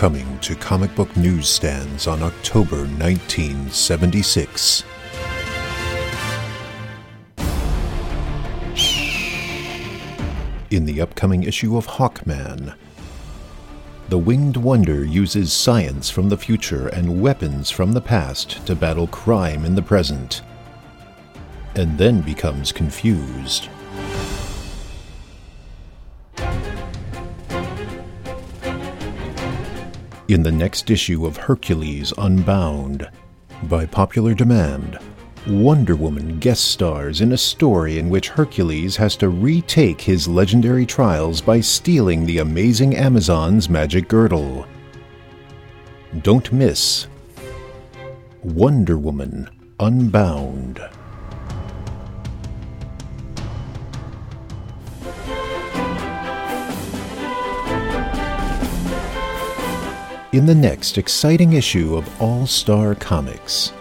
Coming to comic book newsstands on October 1976. In the upcoming issue of Hawkman, the Winged Wonder uses science from the future and weapons from the past to battle crime in the present, and then becomes confused. In the next issue of Hercules Unbound, by popular demand, Wonder Woman guest stars in a story in which Hercules has to retake his legendary trials by stealing the amazing Amazon's magic girdle. Don't miss Wonder Woman Unbound. In the next exciting issue of All Star Comics.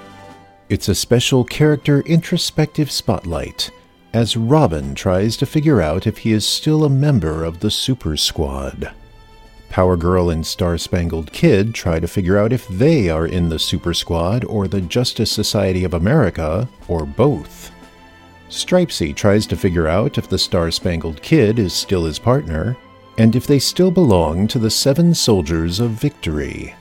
It's a special character introspective spotlight as Robin tries to figure out if he is still a member of the Super Squad. Power Girl and Star Spangled Kid try to figure out if they are in the Super Squad or the Justice Society of America, or both. Stripesy tries to figure out if the Star Spangled Kid is still his partner, and if they still belong to the Seven Soldiers of Victory.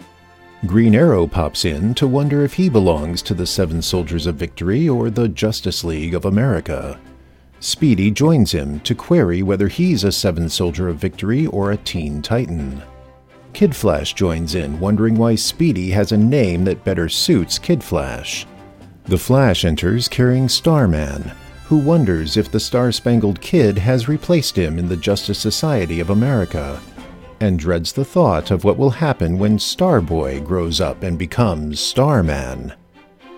Green Arrow pops in to wonder if he belongs to the Seven Soldiers of Victory or the Justice League of America. Speedy joins him to query whether he's a Seven Soldier of Victory or a Teen Titan. Kid Flash joins in, wondering why Speedy has a name that better suits Kid Flash. The Flash enters carrying Starman, who wonders if the Star Spangled Kid has replaced him in the Justice Society of America and dreads the thought of what will happen when Starboy grows up and becomes Starman.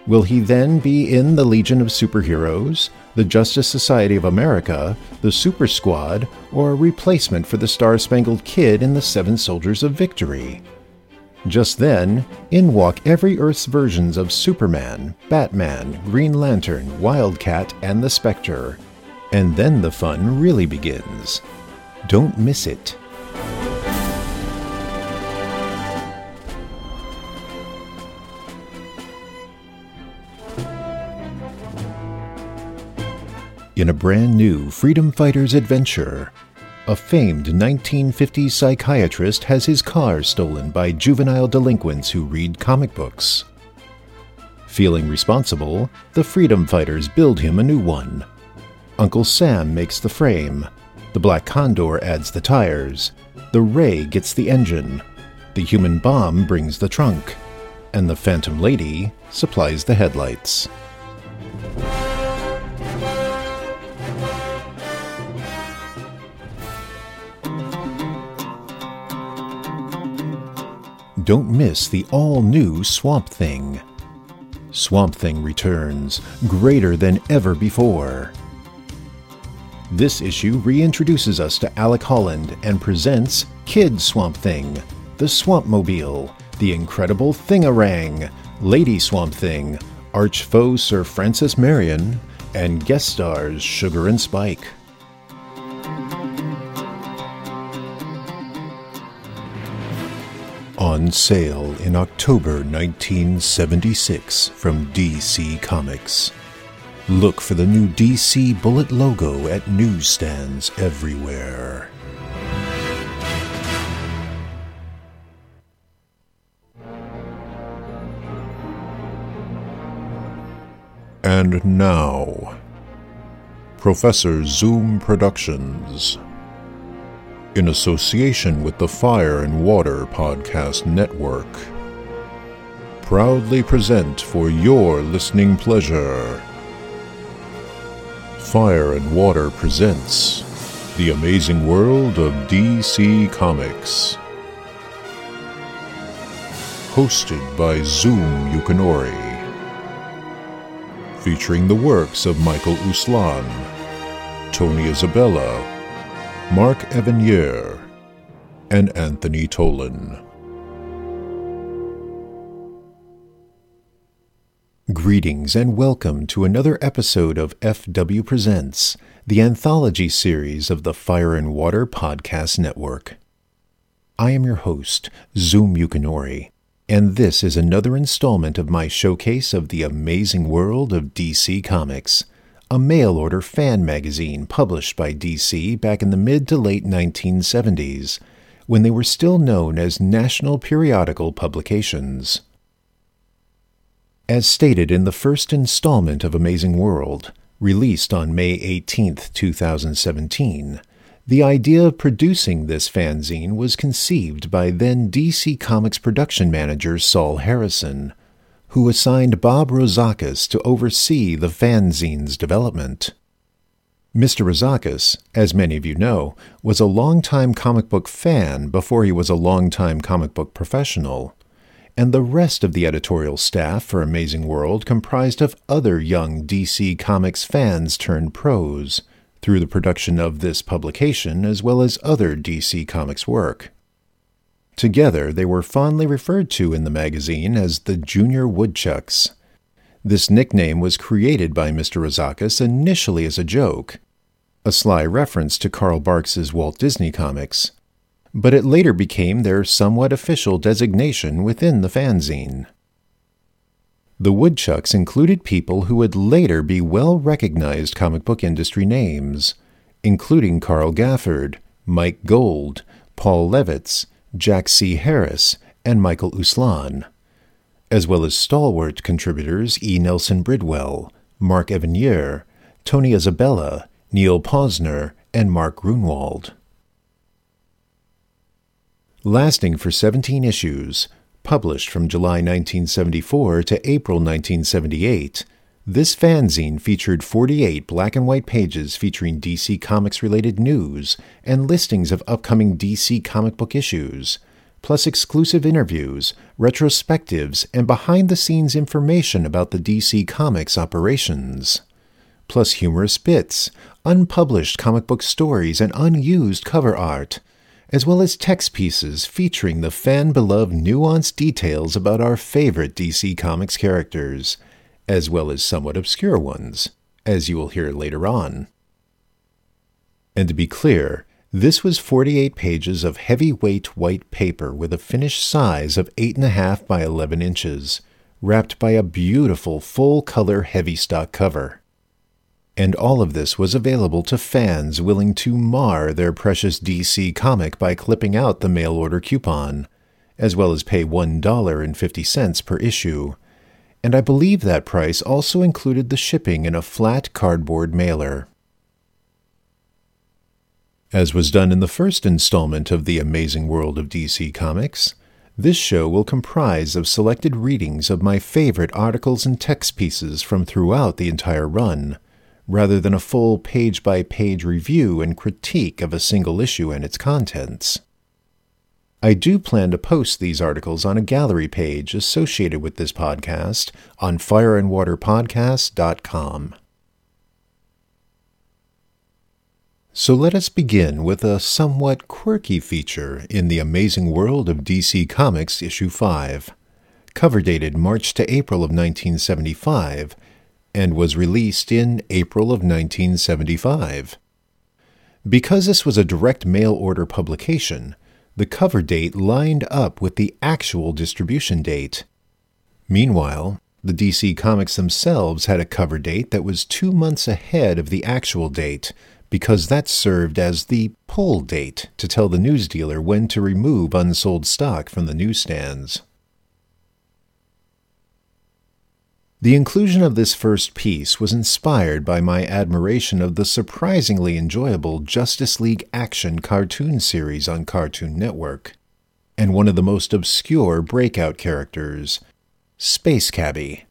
Will he then be in the Legion of Superheroes, the Justice Society of America, the Super Squad, or a replacement for the Star Spangled Kid in the Seven Soldiers of Victory? Just then, in walk every Earth's versions of Superman, Batman, Green Lantern, Wildcat, and the Spectre. And then the fun really begins. Don't miss it. in a brand new freedom fighter's adventure. A famed 1950s psychiatrist has his car stolen by juvenile delinquents who read comic books. Feeling responsible, the freedom fighters build him a new one. Uncle Sam makes the frame, the Black Condor adds the tires, the Ray gets the engine, the human bomb brings the trunk, and the Phantom Lady supplies the headlights. Don't miss the all new Swamp Thing. Swamp Thing returns, greater than ever before. This issue reintroduces us to Alec Holland and presents Kid Swamp Thing, the Swamp Mobile, the Incredible Thingarang, Lady Swamp Thing, arch foe Sir Francis Marion, and guest stars Sugar and Spike. On sale in October 1976 from DC Comics. Look for the new DC Bullet logo at newsstands everywhere. And now, Professor Zoom Productions in association with the Fire and Water Podcast Network. Proudly present for your listening pleasure. Fire and Water presents The Amazing World of DC Comics. Hosted by Xum Yukinori. Featuring the works of Michael Uslan, Tony Isabella, Mark Evanier, and Anthony Tollin. Greetings and welcome to another episode of FW Presents, the anthology series of the Fire and Water Podcast Network. I am your host, Xum Yukinori, and this is another installment of my showcase of the amazing world of DC Comics, a mail order fan magazine published by DC back in the mid to late 1970s, when they were still known as National Periodical Publications. As stated in the first installment of Amazing World, released on May 18, 2017, the idea of producing this fanzine was conceived by then DC Comics production manager Sol Harrison, who assigned Bob Rozakis to oversee the fanzine's development. Mr. Rozakis, as many of you know, was a longtime comic book fan before he was a longtime comic book professional and the rest of the editorial staff for Amazing World comprised of other young DC Comics fans turned pros through the production of this publication as well as other DC Comics work. Together, they were fondly referred to in the magazine as the Junior Woodchucks. This nickname was created by Mr. Rozakis initially as a joke, a sly reference to Carl Barks's Walt Disney Comics, but it later became their somewhat official designation within the fanzine. The Woodchucks included people who would later be well recognized comic book industry names, including Carl Gafford, Mike Gold, Paul Levitz, Jack C. Harris, and Michael Uslan, as well as stalwart contributors E. Nelson Bridwell, Mark Evanier, Tony Isabella, Neal Pozner, and Mark Gruenwald lasting for 17 issues, published from July 1974 to April 1978. This fanzine featured 48 black and white pages featuring DC Comics related news and listings of upcoming DC comic book issues, plus exclusive interviews, retrospectives, and behind the scenes information about the DC Comics operations. Plus humorous bits, unpublished comic book stories, and unused cover art as well as text pieces featuring the fan beloved nuanced details about our favorite DC Comics characters, as well as somewhat obscure ones, as you will hear later on. And to be clear, this was 48 pages of heavyweight white paper with a finished size of 8.5 by 11 inches, wrapped by a beautiful full color heavy stock cover and all of this was available to fans willing to mar their precious DC comic by clipping out the mail order coupon, as well as pay $1.50 per issue. And I believe that price also included the shipping in a flat cardboard mailer. As was done in the first installment of The Amazing World of DC Comics, this show will comprise of selected readings of my favorite articles and text pieces from throughout the entire run rather than a full page by page review and critique of a single issue and its contents. I do plan to post these articles on a gallery page associated with this podcast on fireandwaterpodcast.com. So let us begin with a somewhat quirky feature in the amazing world of DC Comics issue 5, cover dated March to April of 1975 and was released in April of 1975. Because this was a direct mail order publication, the cover date lined up with the actual distribution date. Meanwhile, the DC Comics themselves had a cover date that was two months ahead of the actual date, because that served as the pull date to tell the news dealer when to remove unsold stock from the newsstands. The inclusion of this first piece was inspired by my admiration of the surprisingly enjoyable Justice League Action cartoon series on Cartoon Network, and one of the most obscure breakout characters, Space Cabbie.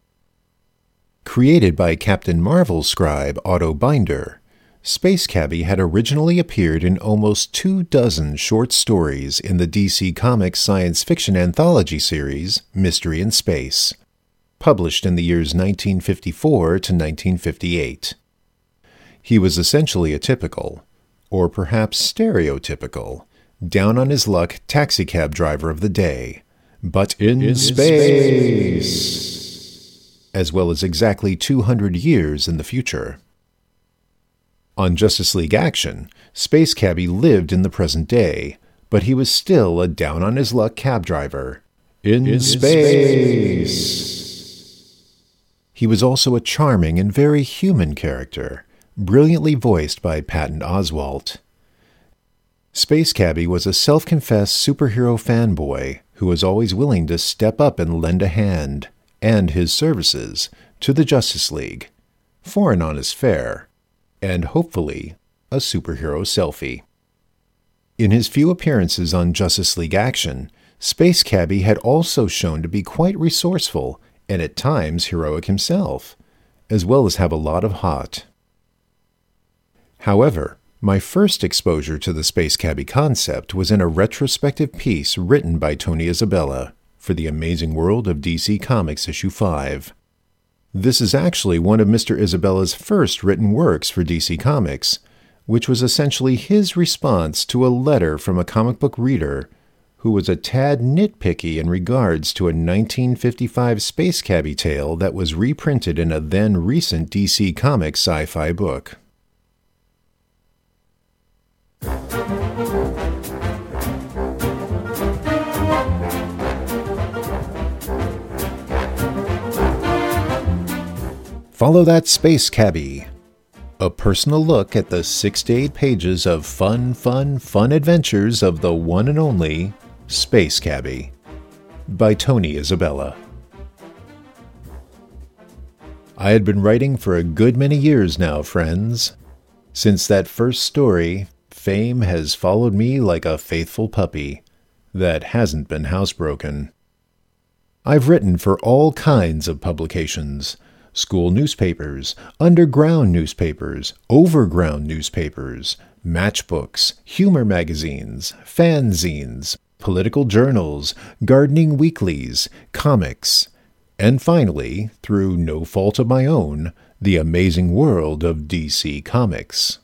Created by Captain Marvel scribe Otto Binder, Space Cabbie had originally appeared in almost two dozen short stories in the DC Comics science fiction anthology series Mystery in Space published in the years 1954 to 1958. He was essentially a typical, or perhaps stereotypical, down on his luck taxicab driver of the day, but in, in space, space, as well as exactly 200 years in the future. On Justice League Action, Space Cabbie lived in the present day, but he was still a down on his luck cab driver. In, in space. space. He was also a charming and very human character, brilliantly voiced by Patton Oswalt. Space Cabbie was a self confessed superhero fanboy who was always willing to step up and lend a hand, and his services, to the Justice League, for an honest fare, and hopefully a superhero selfie. In his few appearances on Justice League action, Space Cabbie had also shown to be quite resourceful and at times heroic himself, as well as have a lot of hot. However, my first exposure to the Space Cabbie concept was in a retrospective piece written by Tony Isabella for The Amazing World of DC Comics issue 5. This is actually one of Mr. Isabella's first written works for DC Comics, which was essentially his response to a letter from a comic book reader who was a tad nitpicky in regards to a 1955 Space Cabbie tale that was reprinted in a then recent DC Comics sci fi book. Follow That Space Cabbie. A personal look at the six to eight pages of fun, fun, fun adventures of the one and only Space Cabbie by Tony Isabella. I had been writing for a good many years now, friends. Since that first story, fame has followed me like a faithful puppy that hasn't been housebroken. I've written for all kinds of publications school newspapers, underground newspapers, overground newspapers, matchbooks, humor magazines, fanzines, political journals, gardening weeklies, comics, and finally, through no fault of my own, the amazing world of DC Comics.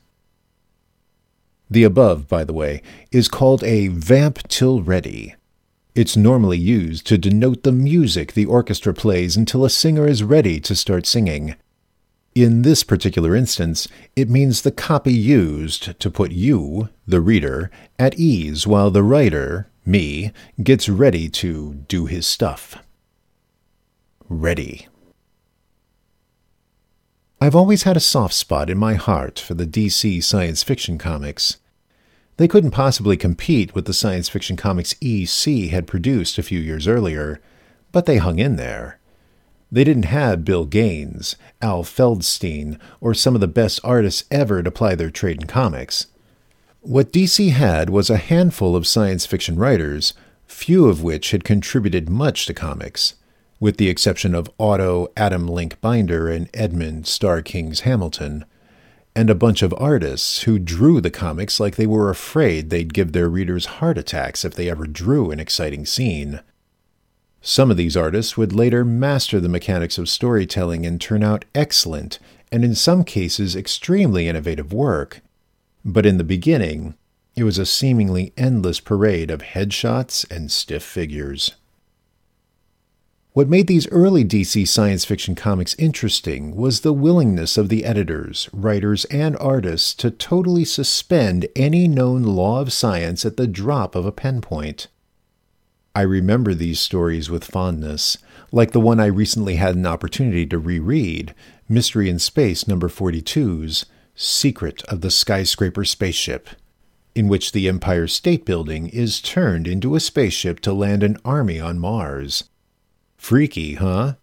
The above, by the way, is called a vamp till ready. It's normally used to denote the music the orchestra plays until a singer is ready to start singing. In this particular instance, it means the copy used to put you, the reader, at ease while the writer, me, gets ready to do his stuff. Ready. I've always had a soft spot in my heart for the DC science fiction comics. They couldn't possibly compete with the science fiction comics EC had produced a few years earlier, but they hung in there. They didn't have Bill Gaines, Al Feldstein, or some of the best artists ever to ply their trade in comics. What DC had was a handful of science fiction writers, few of which had contributed much to comics with the exception of Otto Adam Link Binder and Edmund Star Kings Hamilton, and a bunch of artists who drew the comics like they were afraid they'd give their readers heart attacks if they ever drew an exciting scene. Some of these artists would later master the mechanics of storytelling and turn out excellent, and in some cases extremely innovative work. But in the beginning, it was a seemingly endless parade of headshots and stiff figures. What made these early DC science fiction comics interesting was the willingness of the editors, writers, and artists to totally suspend any known law of science at the drop of a pen point. I remember these stories with fondness, like the one I recently had an opportunity to reread, Mystery in Space number 42's Secret of the Skyscraper Spaceship, in which the Empire State Building is turned into a spaceship to land an army on Mars. Freaky, huh?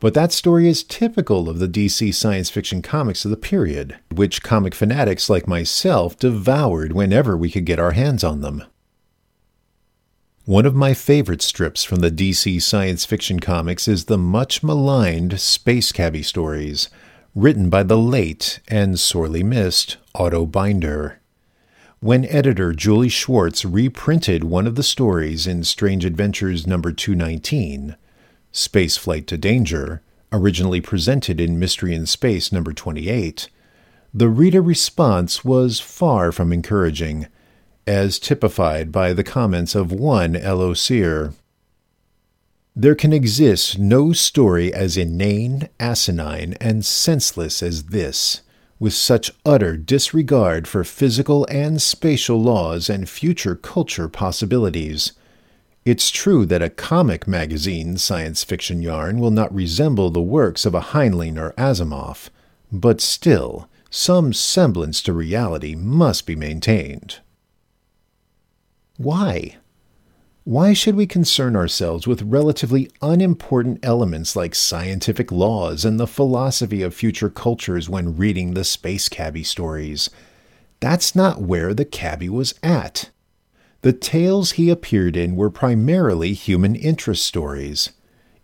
But that story is typical of the DC science fiction comics of the period, which comic fanatics like myself devoured whenever we could get our hands on them. One of my favorite strips from the DC science fiction comics is the much maligned Space Cabby stories, written by the late and sorely missed Otto Binder. When editor Julie Schwartz reprinted one of the stories in Strange Adventures number 219, Space Flight to Danger, originally presented in Mystery in Space number 28, the reader response was far from encouraging, as typified by the comments of one L.O. Sear. There can exist no story as inane, asinine, and senseless as this, with such utter disregard for physical and spatial laws and future culture possibilities. It's true that a comic magazine science fiction yarn will not resemble the works of a Heinlein or Asimov, but still, some semblance to reality must be maintained. Why? Why should we concern ourselves with relatively unimportant elements like scientific laws and the philosophy of future cultures when reading the Space Cabbie stories? That's not where the cabbie was at. The tales he appeared in were primarily human interest stories.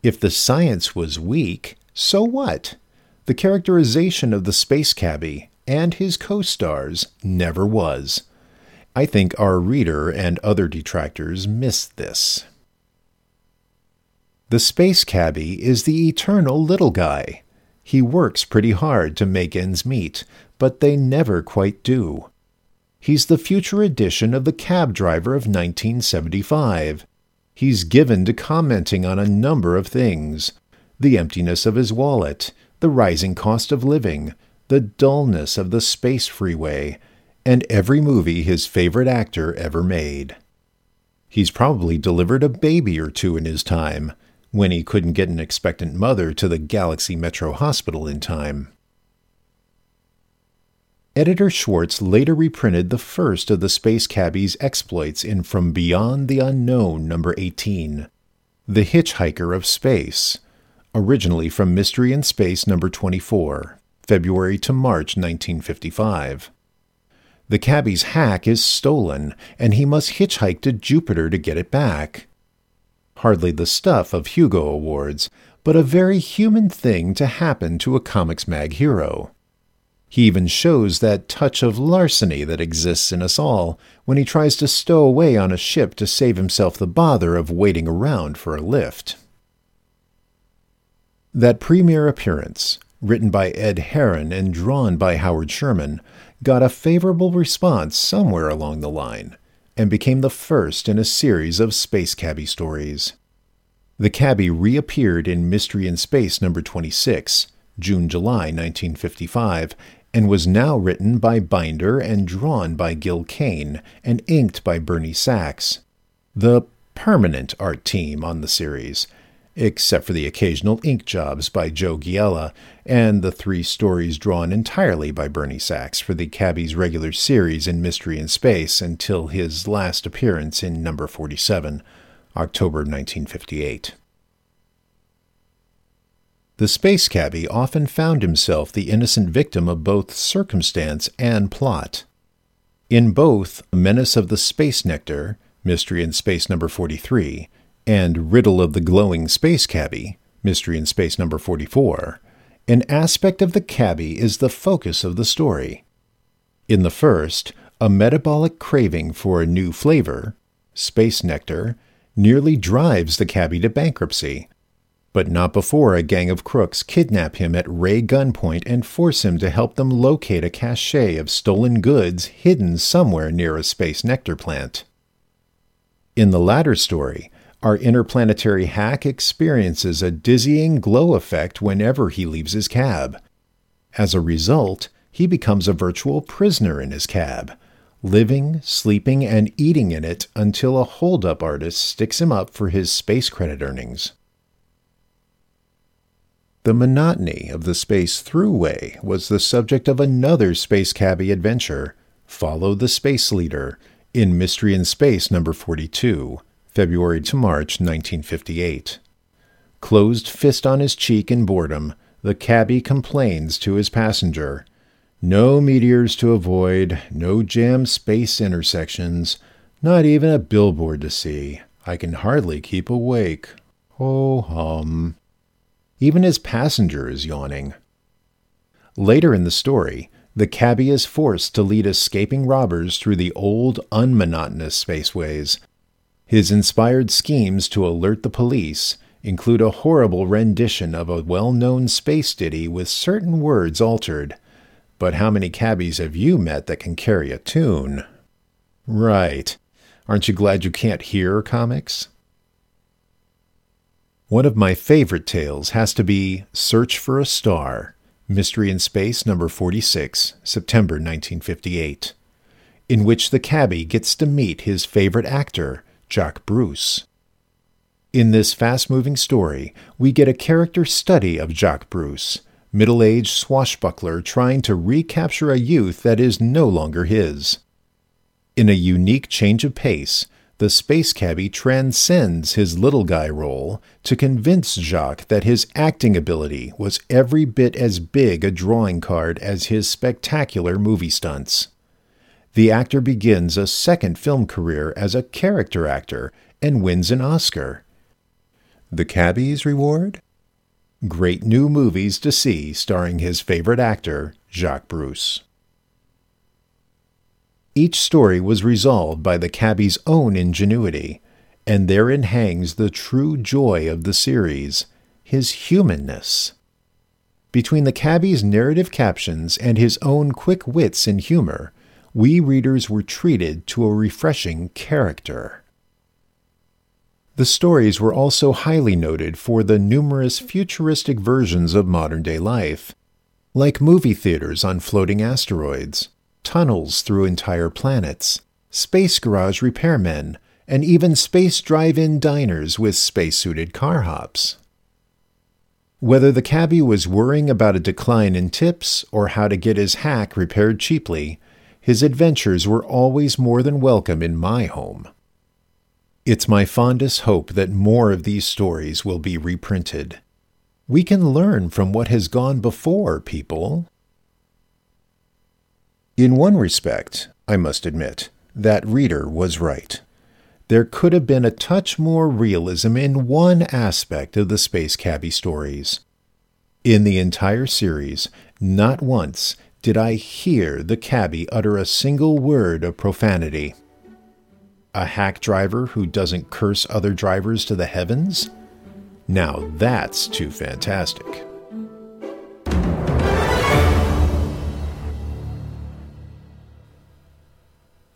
If the science was weak, so what? The characterization of the Space Cabbie and his co stars never was. I think our reader and other detractors missed this. The space cabbie is the eternal little guy. He works pretty hard to make ends meet, but they never quite do. He's the future edition of the cab driver of 1975. He's given to commenting on a number of things the emptiness of his wallet, the rising cost of living, the dullness of the space freeway, and every movie his favorite actor ever made. He's probably delivered a baby or two in his time, when he couldn't get an expectant mother to the Galaxy Metro Hospital in time. Editor Schwartz later reprinted the first of the Space Cabbie's exploits in From Beyond the Unknown number 18, The Hitchhiker of Space, originally from Mystery in Space number 24, February to March 1955. The cabbie's hack is stolen, and he must hitchhike to Jupiter to get it back. Hardly the stuff of Hugo Awards, but a very human thing to happen to a Comics Mag hero. He even shows that touch of larceny that exists in us all when he tries to stow away on a ship to save himself the bother of waiting around for a lift. That premiere appearance, written by Ed Herron and drawn by Howard Sherman, got a favorable response somewhere along the line and became the first in a series of Space Cabbie stories. The Cabbie reappeared in Mystery in Space number 26, June July 1955, and was now written by Binder and drawn by Gil Kane and inked by Bernie Sachs. The permanent art team on the series, except for the occasional ink jobs by Joe Giella and the three stories drawn entirely by Bernie Sachs for the Cabbie's regular series in Mystery in Space until his last appearance in number 47, October 1958. The Space Cabbie often found himself the innocent victim of both circumstance and plot. In both Menace of the Space Nectar, Mystery in Space number 43, and Riddle of the Glowing Space Cabbie, Mystery in Space number 44, an aspect of the cabbie is the focus of the story. In the first, a metabolic craving for a new flavor, space nectar, nearly drives the cabbie to bankruptcy. But not before a gang of crooks kidnap him at ray gunpoint and force him to help them locate a cache of stolen goods hidden somewhere near a space nectar plant. In the latter story, our interplanetary hack experiences a dizzying glow effect whenever he leaves his cab. As a result, he becomes a virtual prisoner in his cab, living, sleeping, and eating in it until a holdup artist sticks him up for his space credit earnings. The monotony of the space throughway was the subject of another Space Cabbie adventure, Follow the Space Leader, in Mystery in Space number 42. February to March 1958. Closed fist on his cheek in boredom, the cabbie complains to his passenger No meteors to avoid, no jam space intersections, not even a billboard to see. I can hardly keep awake. Ho hum. Even his passenger is yawning. Later in the story, the cabbie is forced to lead escaping robbers through the old, unmonotonous spaceways his inspired schemes to alert the police include a horrible rendition of a well known space ditty with certain words altered. But how many cabbies have you met that can carry a tune? Right. Aren't you glad you can't hear comics? One of my favorite tales has to be Search for a Star, Mystery in Space number 46, September 1958, in which the cabbie gets to meet his favorite actor, Jacques Bruce. In this fast moving story, we get a character study of Jacques Bruce, middle aged swashbuckler trying to recapture a youth that is no longer his. In a unique change of pace, the space cabbie transcends his little guy role to convince Jacques that his acting ability was every bit as big a drawing card as his spectacular movie stunts. The actor begins a second film career as a character actor and wins an Oscar. The cabbie's reward? Great new movies to see starring his favorite actor, Jacques Bruce. Each story was resolved by the cabbie's own ingenuity, and therein hangs the true joy of the series his humanness. Between the cabbie's narrative captions and his own quick wits and humor, we readers were treated to a refreshing character. The stories were also highly noted for the numerous futuristic versions of modern day life, like movie theaters on floating asteroids, tunnels through entire planets, space garage repairmen, and even space drive in diners with spacesuited car hops. Whether the cabbie was worrying about a decline in tips or how to get his hack repaired cheaply, his adventures were always more than welcome in my home. It's my fondest hope that more of these stories will be reprinted. We can learn from what has gone before, people. In one respect, I must admit, that reader was right. There could have been a touch more realism in one aspect of the Space Cabbie stories. In the entire series, not once did I hear the cabbie utter a single word of profanity. A hack driver who doesn't curse other drivers to the heavens? Now that's too fantastic.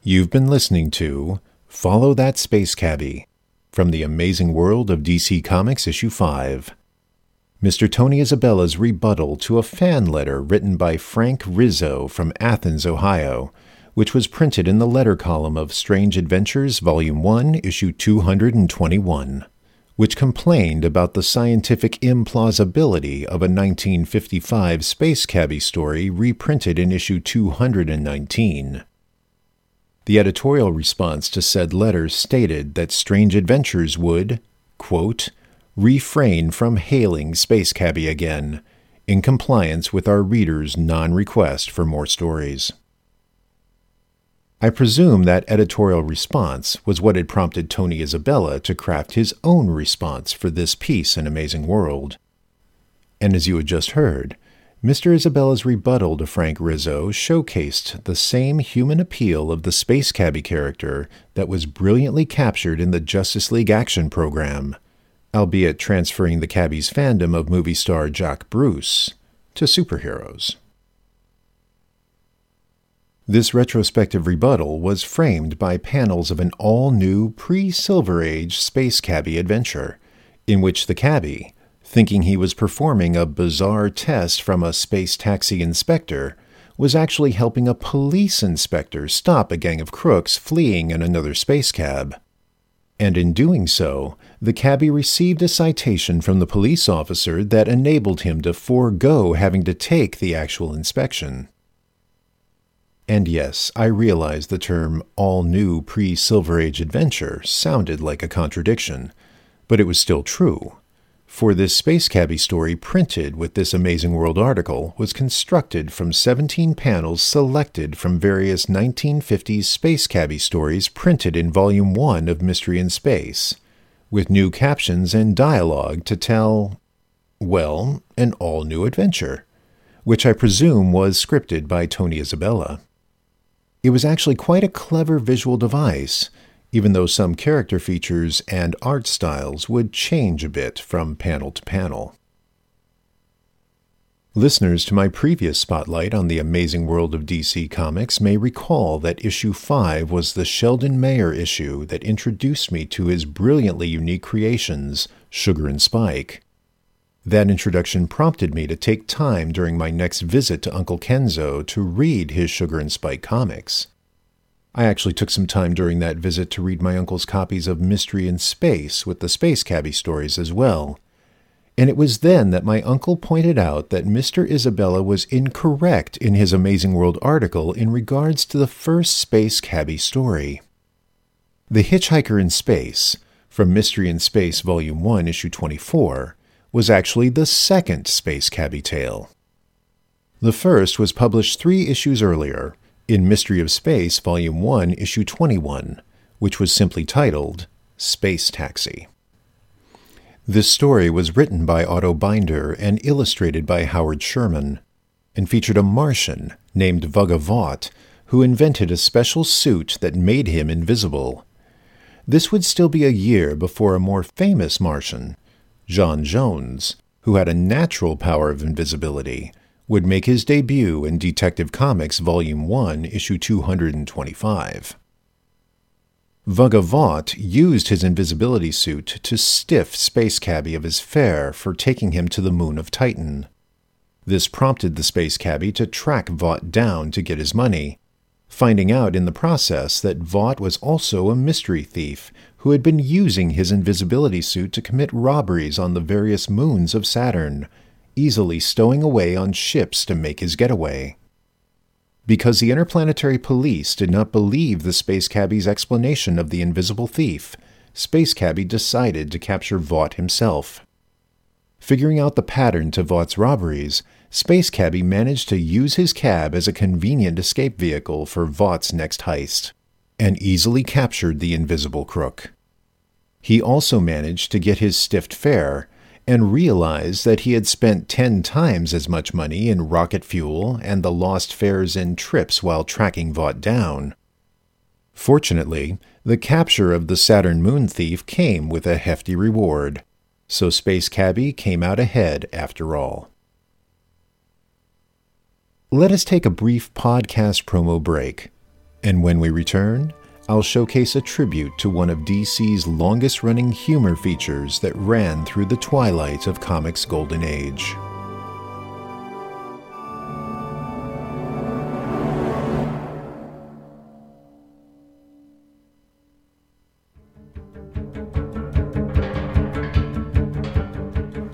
You've been listening to Follow That Space Cabbie from the Amazing World of DC Comics Issue 5. Mr. Tony Isabella's rebuttal to a fan letter written by Frank Rizzo from Athens, Ohio, which was printed in the letter column of Strange Adventures, Volume 1, Issue 221, which complained about the scientific implausibility of a 1955 Space Cabbie story reprinted in issue 219. The editorial response to said letter stated that Strange Adventures would, quote, refrain from hailing Space Cabbie again, in compliance with our readers' non request for more stories. I presume that editorial response was what had prompted Tony Isabella to craft his own response for this piece in Amazing World. And as you had just heard, Mr. Isabella's rebuttal to Frank Rizzo showcased the same human appeal of the Space Cabbie character that was brilliantly captured in the Justice League action program, albeit transferring the cabbie's fandom of movie star Jack Bruce to superheroes. This retrospective rebuttal was framed by panels of an all new pre Silver Age Space Cabbie adventure, in which the cabbie, thinking he was performing a bizarre test from a space taxi inspector, was actually helping a police inspector stop a gang of crooks fleeing in another space cab. And in doing so, the cabbie received a citation from the police officer that enabled him to forego having to take the actual inspection. And yes, I realize the term all new pre Silver Age adventure sounded like a contradiction, but it was still true for this Space Cabbie story printed with this Amazing World article was constructed from 17 panels selected from various 1950s Space Cabbie stories printed in Volume 1 of Mystery in Space, with new captions and dialogue to tell, well, an all new adventure, which I presume was scripted by Tony Isabella. It was actually quite a clever visual device even though some character features and art styles would change a bit from panel to panel. Listeners to my previous spotlight on the amazing world of DC Comics may recall that issue 5 was the Sheldon Mayer issue that introduced me to his brilliantly unique creations, Sugar and Spike. That introduction prompted me to take time during my next visit to Uncle Kenzo to read his Sugar and Spike comics. I actually took some time during that visit to read my uncle's copies of Mystery in Space with the Space Cabbie stories as well. And it was then that my uncle pointed out that Mr. Isabella was incorrect in his Amazing World article in regards to the first Space Cabbie story. The Hitchhiker in Space, from Mystery in Space Volume 1, Issue 24, was actually the second Space Cabbie tale. The first was published three issues earlier, in Mystery of Space, Volume 1, Issue 21, which was simply titled Space Taxi. This story was written by Otto Binder and illustrated by Howard Sherman, and featured a Martian named Vugga Vaught who invented a special suit that made him invisible. This would still be a year before a more famous Martian, J'onn Jones, who had a natural power of invisibility, would make his debut in Detective Comics Volume 1, Issue 225. Vugga Vaught used his invisibility suit to stiff Space Cabbie of his fare for taking him to the moon of Titan. This prompted the Space Cabbie to track Vaught down to get his money, finding out in the process that Vaught was also a mystery thief who had been using his invisibility suit to commit robberies on the various moons of Saturn easily stowing away on ships to make his getaway. Because the interplanetary police did not believe the Space Cabbie's explanation of the invisible thief, Space Cabbie decided to capture Vaught himself. Figuring out the pattern to Vaught's robberies, Space Cabbie managed to use his cab as a convenient escape vehicle for Vaught's next heist, and easily captured the invisible crook. He also managed to get his stiffed fare and realized that he had spent ten times as much money in rocket fuel and the lost fares and trips while tracking Vaught down. Fortunately, the capture of the Saturn moon thief came with a hefty reward, so Space Cabbie came out ahead after all. Let us take a brief podcast promo break, and when we return, I'll showcase a tribute to one of DC's longest running humor features that ran through the twilight of comics' golden age.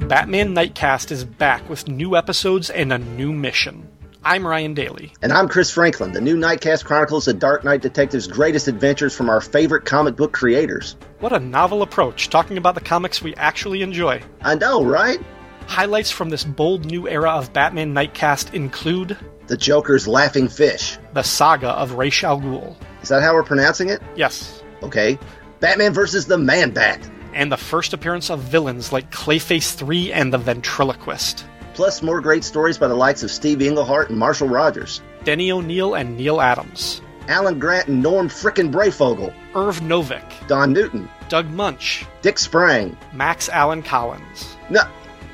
Batman Nightcast is back with new episodes and a new mission. I'm Ryan Daly. And I'm Chris Franklin. The new Nightcast chronicles the Dark Knight Detective's greatest adventures from our favorite comic book creators. What a novel approach, talking about the comics we actually enjoy. I know, right? Highlights from this bold new era of Batman Nightcast include The Joker's Laughing Fish, the saga of Ra's al Ghul. Is that how we're pronouncing it? Yes. Okay. Batman versus the Man Bat. And the first appearance of villains like Clayface 3 and the Ventriloquist plus more great stories by the likes of Steve Englehart and Marshall Rogers, Denny O'Neil and Neal Adams, Alan Grant and Norm Frickin' Breyfogle, Irv Novick, Don Newton, Doug Moench, Dick Sprang, Max Allan Collins. No,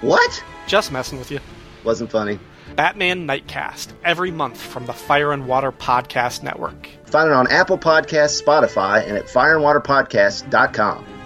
what? Just messing with you. Wasn't funny. Batman Nightcast every month from the Fire and Water Podcast Network. Find it on Apple Podcasts, Spotify, and at fireandwaterpodcast.com.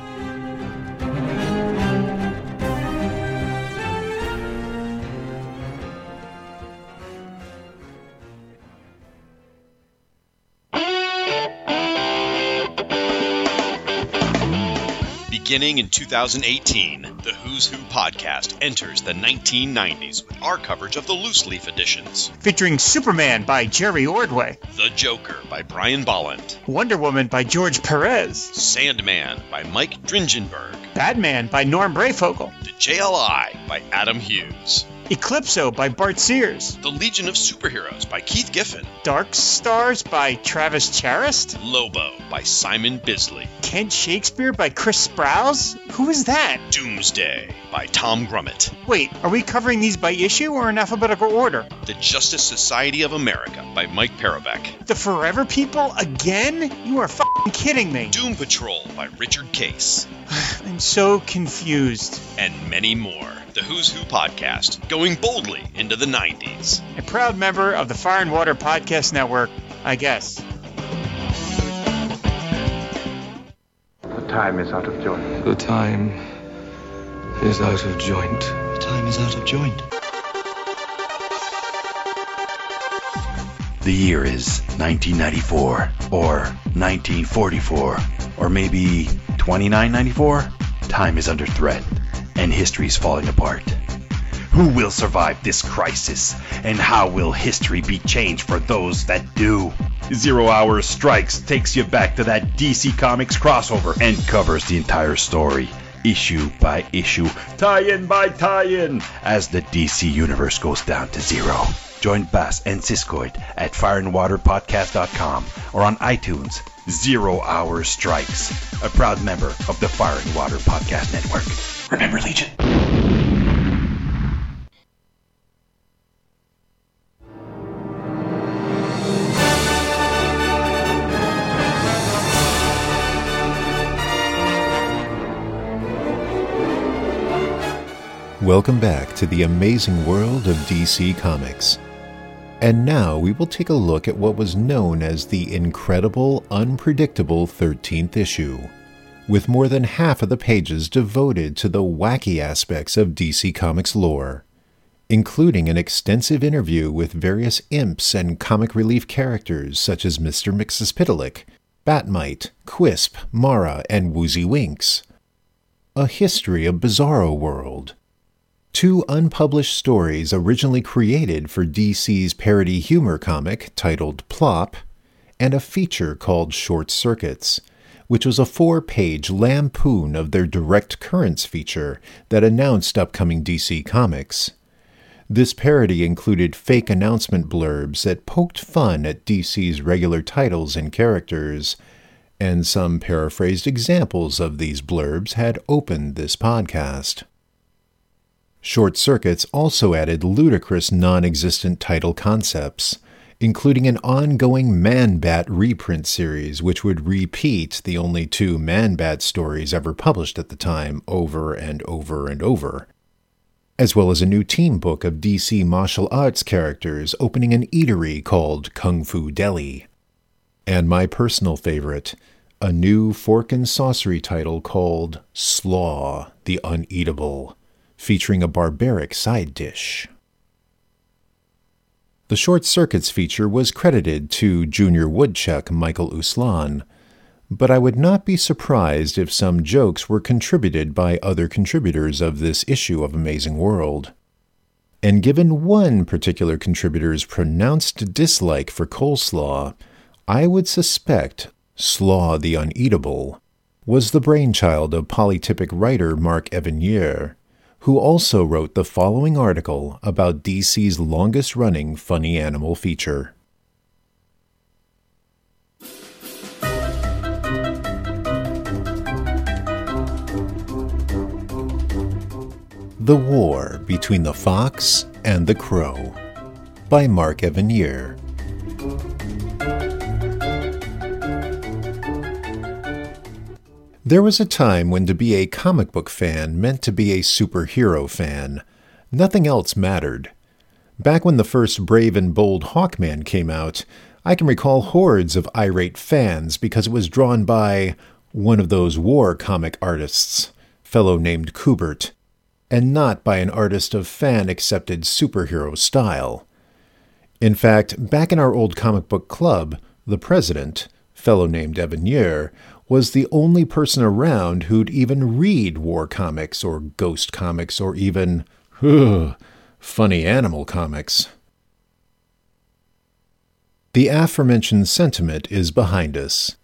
Beginning in 2018, the Who's Who podcast enters the 1990s with our coverage of the loose leaf editions. Featuring Superman by Jerry Ordway, The Joker by Brian Bolland, Wonder Woman by George Perez, Sandman by Mike Dringenberg, Batman by Norm Breyfogle, The JLI by Adam Hughes, Eclipso by Bart Sears, The Legion of Superheroes by Keith Giffen, Dark Stars by Travis Charest, Lobo by Simon Bisley, Kent Shakespeare by Chris Sprouse? Who is that? Doomsday by Tom Grummett, Wait, are we covering these by issue or in alphabetical order? The Justice Society of America by Mike Parobeck, The Forever People again? You are f***ing kidding me. Doom Patrol by Richard Case, I'm so confused. and many more. The Who's Who podcast, going boldly into the 90s. A proud member of the Fire and Water Podcast Network, I guess. The time is out of joint. The time is out of joint. The time is out of joint. The year is 1994, or 1944, or maybe 2994. Time is under threat, and history is falling apart. Who will survive this crisis, and how will history be changed for those that do? Zero Hour Strikes takes you back to that DC Comics crossover and covers the entire story, issue by issue, tie in by tie in, as the DC Universe goes down to zero. Join Bass and Siskoid at fireandwaterpodcast.com or on iTunes. Zero Hour Strikes, a proud member of the Fire and Water Podcast Network. Remember, Legion. Welcome back to the amazing world of DC Comics. And now we will take a look at what was known as the incredible, unpredictable 13th issue, with more than half of the pages devoted to the wacky aspects of DC Comics lore, including an extensive interview with various imps and comic relief characters such as Mr. Mxyzptlk, Bat-Mite, Quisp, Mara, and Woozy Winks. A history of Bizarro World two unpublished stories originally created for DC's parody humor comic titled Plop, and a feature called Short Circuits, which was a four page lampoon of their Direct Currents feature that announced upcoming DC comics. This parody included fake announcement blurbs that poked fun at DC's regular titles and characters, and some paraphrased examples of these blurbs had opened this podcast. Short Circuits also added ludicrous non existent title concepts, including an ongoing Man Bat reprint series, which would repeat the only two Man Bat stories ever published at the time over and over and over, as well as a new team book of DC martial arts characters opening an eatery called Kung Fu Deli. And my personal favorite, a new fork and saucery title called Slaw the Uneatable featuring a barbaric side dish. The Short Circuits feature was credited to Junior Woodchuck Michael Uslan, but I would not be surprised if some jokes were contributed by other contributors of this issue of Amazing World. And given one particular contributor's pronounced dislike for coleslaw, I would suspect Slaw the Uneatable was the brainchild of polytypic writer Mark Evanier who also wrote the following article about DC's longest running funny animal feature. The War Between the Fox and the Crow by Mark Evanier. There was a time when to be a comic book fan meant to be a superhero fan. Nothing else mattered. Back when the first Brave and Bold Hawkman came out, I can recall hordes of irate fans because it was drawn by one of those war comic artists, fellow named Kubert, and not by an artist of fan accepted superhero style. In fact, back in our old comic book club, the president, fellow named Evanier, was the only person around who'd even read war comics or ghost comics or even, ugh, funny animal comics. The aforementioned sentiment is behind us.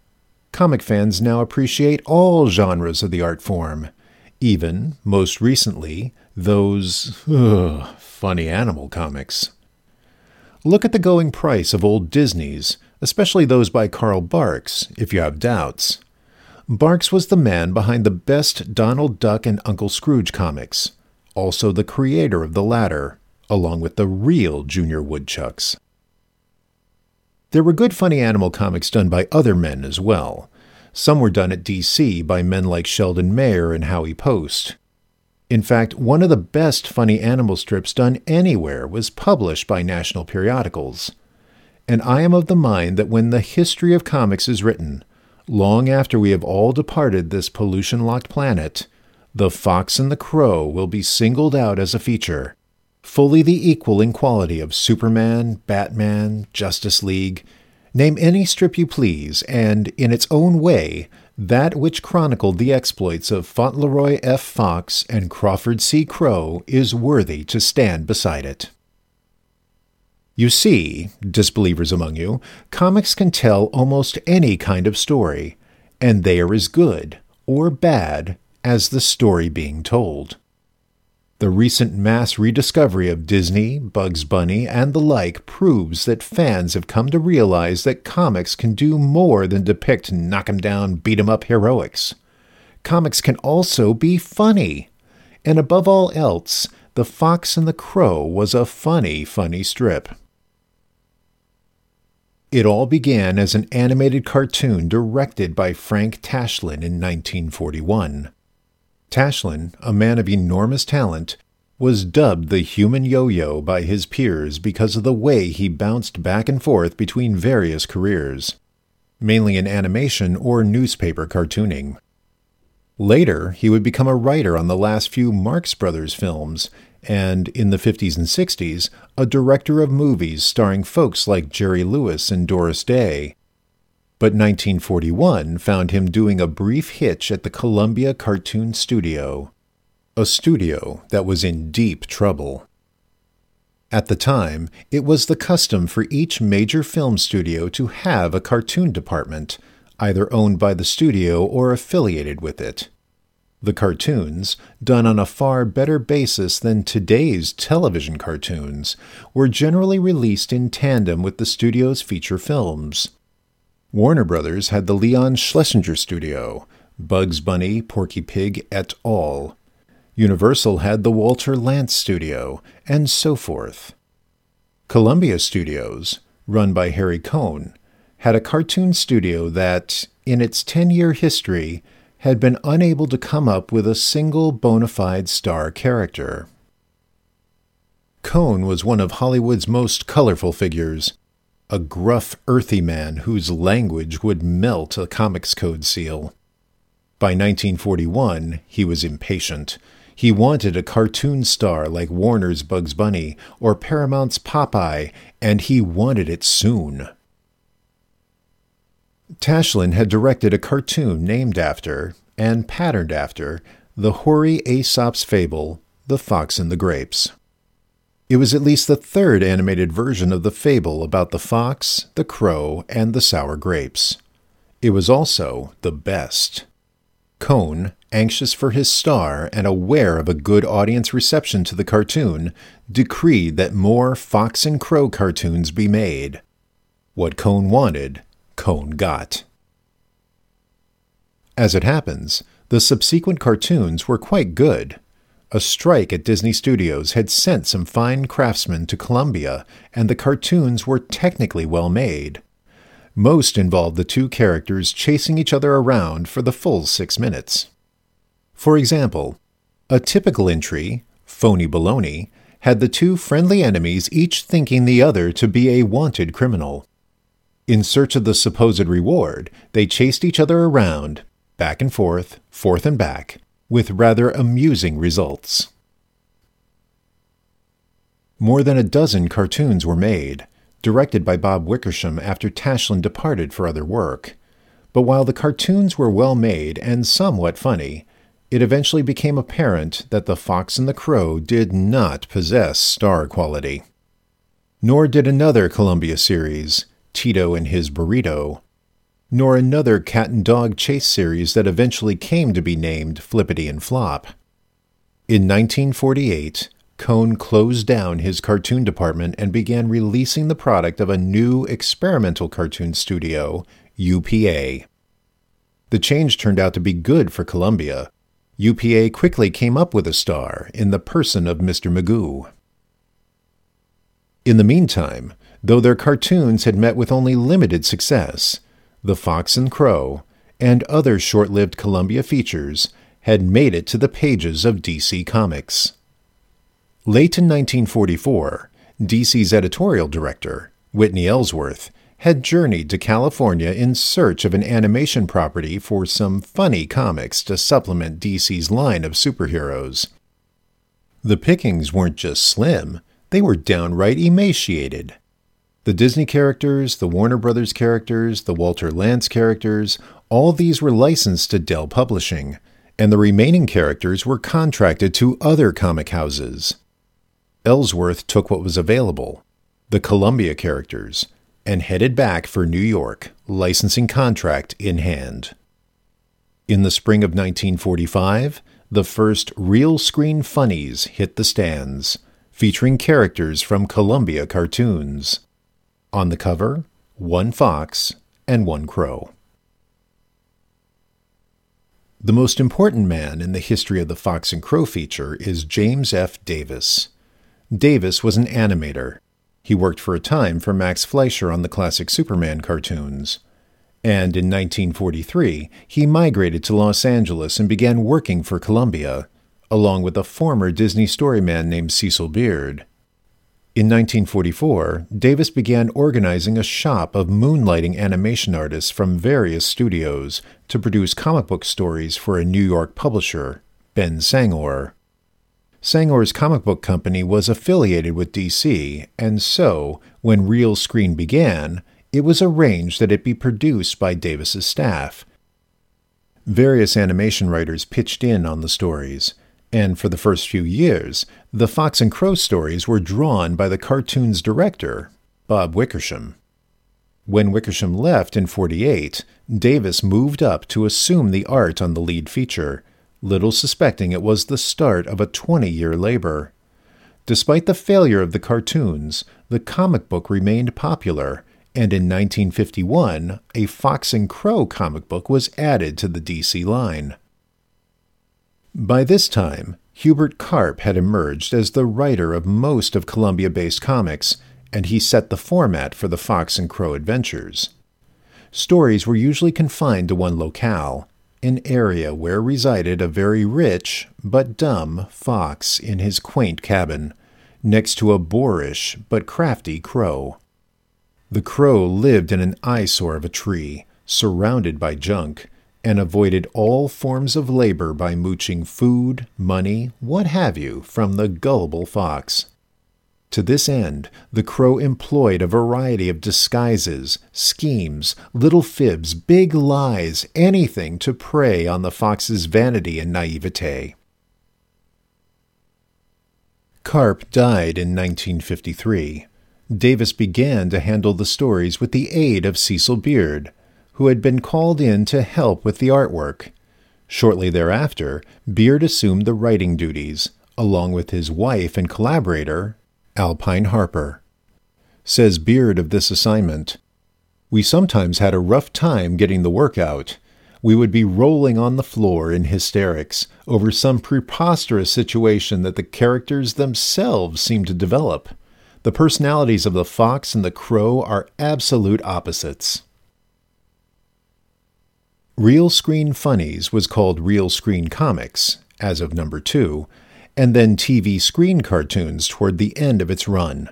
Comic fans now appreciate all genres of the art form, even, most recently, those ugh, funny animal comics. Look at the going price of old Disneys, especially those by Carl Barks, if you have doubts. Barks was the man behind the best Donald Duck and Uncle Scrooge comics, also the creator of the latter, along with the real Junior Woodchucks. There were good funny animal comics done by other men as well. Some were done at DC by men like Sheldon Mayer and Howie Post. In fact, one of the best funny animal strips done anywhere was published by national periodicals. And I am of the mind that when the history of comics is written, long after we have all departed this pollution locked planet, The Fox and the Crow will be singled out as a feature, fully the equal in quality of Superman, Batman, Justice League. Name any strip you please, and, in its own way, that which chronicled the exploits of Fauntleroy F. Fox and Crawford C. Crow is worthy to stand beside it. You see, disbelievers among you, comics can tell almost any kind of story, and they are as good, or bad, as the story being told. The recent mass rediscovery of Disney, Bugs Bunny, and the like proves that fans have come to realize that comics can do more than depict knock 'em down, beat 'em up heroics. Comics can also be funny. And above all else, The Fox and the Crow was a funny, funny strip. It all began as an animated cartoon directed by Frank Tashlin in 1941. Tashlin, a man of enormous talent, was dubbed the human yo yo by his peers because of the way he bounced back and forth between various careers, mainly in animation or newspaper cartooning. Later, he would become a writer on the last few Marx Brothers films, and in the 50s and 60s, a director of movies starring folks like Jerry Lewis and Doris Day, but 1941 found him doing a brief hitch at the Columbia Cartoon Studio, a studio that was in deep trouble. At the time, it was the custom for each major film studio to have a cartoon department, either owned by the studio or affiliated with it. The cartoons, done on a far better basis than today's television cartoons, were generally released in tandem with the studio's feature films. Warner Brothers had the Leon Schlesinger Studio, Bugs Bunny, Porky Pig et al. Universal had the Walter Lantz Studio, and so forth. Columbia Studios, run by Harry Cohn, had a cartoon studio that, in its 10 year history, had been unable to come up with a single bona fide star character. Cohn was one of Hollywood's most colorful figures, a gruff, earthy man whose language would melt a Comics Code seal. By 1941, he was impatient. He wanted a cartoon star like Warner's Bugs Bunny or Paramount's Popeye, and he wanted it soon. Tashlin had directed a cartoon named after, and patterned after, the hoary Aesop's fable, The Fox and the Grapes. It was at least the third animated version of the fable about the fox, the crow, and the sour grapes. It was also the best. Cohn, anxious for his star and aware of a good audience reception to the cartoon, decreed that more Fox and Crow cartoons be made. What Cohn wanted, Cohn got. As it happens, the subsequent cartoons were quite good. A strike at Disney Studios had sent some fine craftsmen to Columbia, and the cartoons were technically well made. Most involved the two characters chasing each other around for the full six minutes. For example, a typical entry, Phony Baloney, had the two friendly enemies each thinking the other to be a wanted criminal. In search of the supposed reward, they chased each other around, back and forth, forth and back, with rather amusing results. More than a dozen cartoons were made, directed by Bob Wickersham after Tashlin departed for other work. But while the cartoons were well made and somewhat funny, it eventually became apparent that The Fox and the Crow did not possess star quality. Nor did another Columbia series, Tito and His Burrito, nor another cat and dog chase series that eventually came to be named Flippity and Flop. In 1948, Cohn closed down his cartoon department and began releasing the product of a new experimental cartoon studio, UPA. The change turned out to be good for Columbia. UPA quickly came up with a star in the person of Mr. Magoo. In the meantime, though their cartoons had met with only limited success, the Fox and Crow, and other short lived Columbia features had made it to the pages of DC Comics. Late in 1944, DC's editorial director, Whitney Ellsworth, had journeyed to California in search of an animation property for some funny comics to supplement DC's line of superheroes. The pickings weren't just slim, they were downright emaciated. The Disney characters, the Warner Brothers characters, the Walter Lantz characters, all these were licensed to Dell Publishing, and the remaining characters were contracted to other comic houses. Ellsworth took what was available, the Columbia characters, and headed back for New York, licensing contract in hand. In the spring of 1945, the first real screen funnies hit the stands, featuring characters from Columbia cartoons. On the cover, one fox and one crow. The most important man in the history of the Fox and Crow feature is James F. Davis. Davis was an animator. He worked for a time for Max Fleischer on the classic Superman cartoons and in 1943 he migrated to Los Angeles and began working for Columbia, along with a former Disney storyman named Cecil Beard. In 1944, Davis began organizing a shop of moonlighting animation artists from various studios to produce comic book stories for a New York publisher, Ben Sangor. Sangor's comic book company was affiliated with DC, and so, when Real Screen began, it was arranged that it be produced by Davis's staff. Various animation writers pitched in on the stories, and for the first few years, the Fox and Crow stories were drawn by the cartoon's director, Bob Wickersham. When Wickersham left in 48, Davis moved up to assume the art on the lead feature, little suspecting it was the start of a 20 year labor. Despite the failure of the cartoons, the comic book remained popular and in 1951, a Fox and Crow comic book was added to the DC line. By this time, Hubert Karp had emerged as the writer of most of Columbia based comics, and he set the format for the Fox and Crow adventures. Stories were usually confined to one locale, an area where resided a very rich but dumb fox in his quaint cabin, next to a boorish but crafty crow. The crow lived in an eyesore of a tree, surrounded by junk, and avoided all forms of labor by mooching food, money, what have you, from the gullible fox. To this end, the crow employed a variety of disguises, schemes, little fibs, big lies, anything to prey on the fox's vanity and naivete. Karp died in 1953. Davis began to handle the stories with the aid of Cecil Beard, who had been called in to help with the artwork. Shortly thereafter, Beard assumed the writing duties, along with his wife and collaborator, Alpine Harper. Says Beard of this assignment We sometimes had a rough time getting the work out. We would be rolling on the floor in hysterics over some preposterous situation that the characters themselves seemed to develop. The personalities of the fox and the crow are absolute opposites. Real Screen Funnies was called Real Screen Comics, as of number two, and then TV Screen Cartoons toward the end of its run.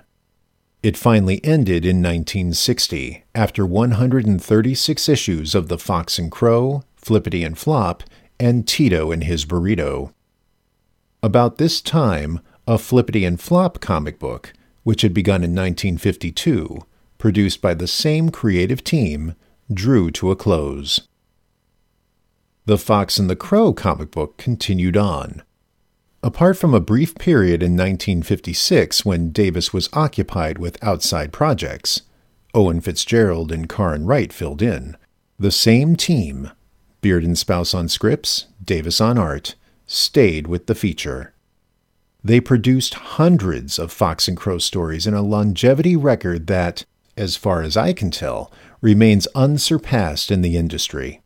It finally ended in 1960, after 136 issues of The Fox and Crow, Flippity and Flop, and Tito and His Burrito. About this time, a Flippity and Flop comic book, which had begun in 1952, produced by the same creative team, drew to a close. The Fox and the Crow comic book continued on. Apart from a brief period in 1956 when Davis was occupied with outside projects, Owen Fitzgerald and Karin Wright filled in. The same team, Beard and Spouse on scripts, Davis on art, stayed with the feature. They produced hundreds of Fox and Crow stories in a longevity record that, as far as I can tell, remains unsurpassed in the industry.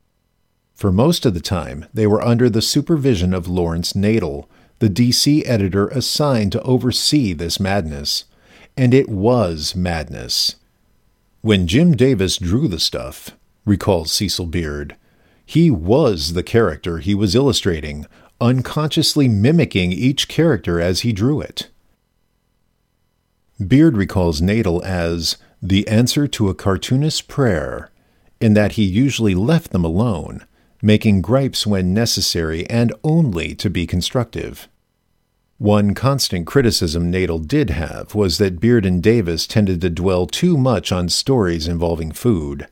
For most of the time, they were under the supervision of Lawrence Nadel, the DC editor assigned to oversee this madness. And it was madness. When Jim Davis drew the stuff, recalls Cecil Beard, he was the character he was illustrating, unconsciously mimicking each character as he drew it. Beard recalls Nadel as the answer to a cartoonist's prayer, in that he usually left them alone, making gripes when necessary and only to be constructive. One constant criticism Nadel did have was that Beard and Davis tended to dwell too much on stories involving food,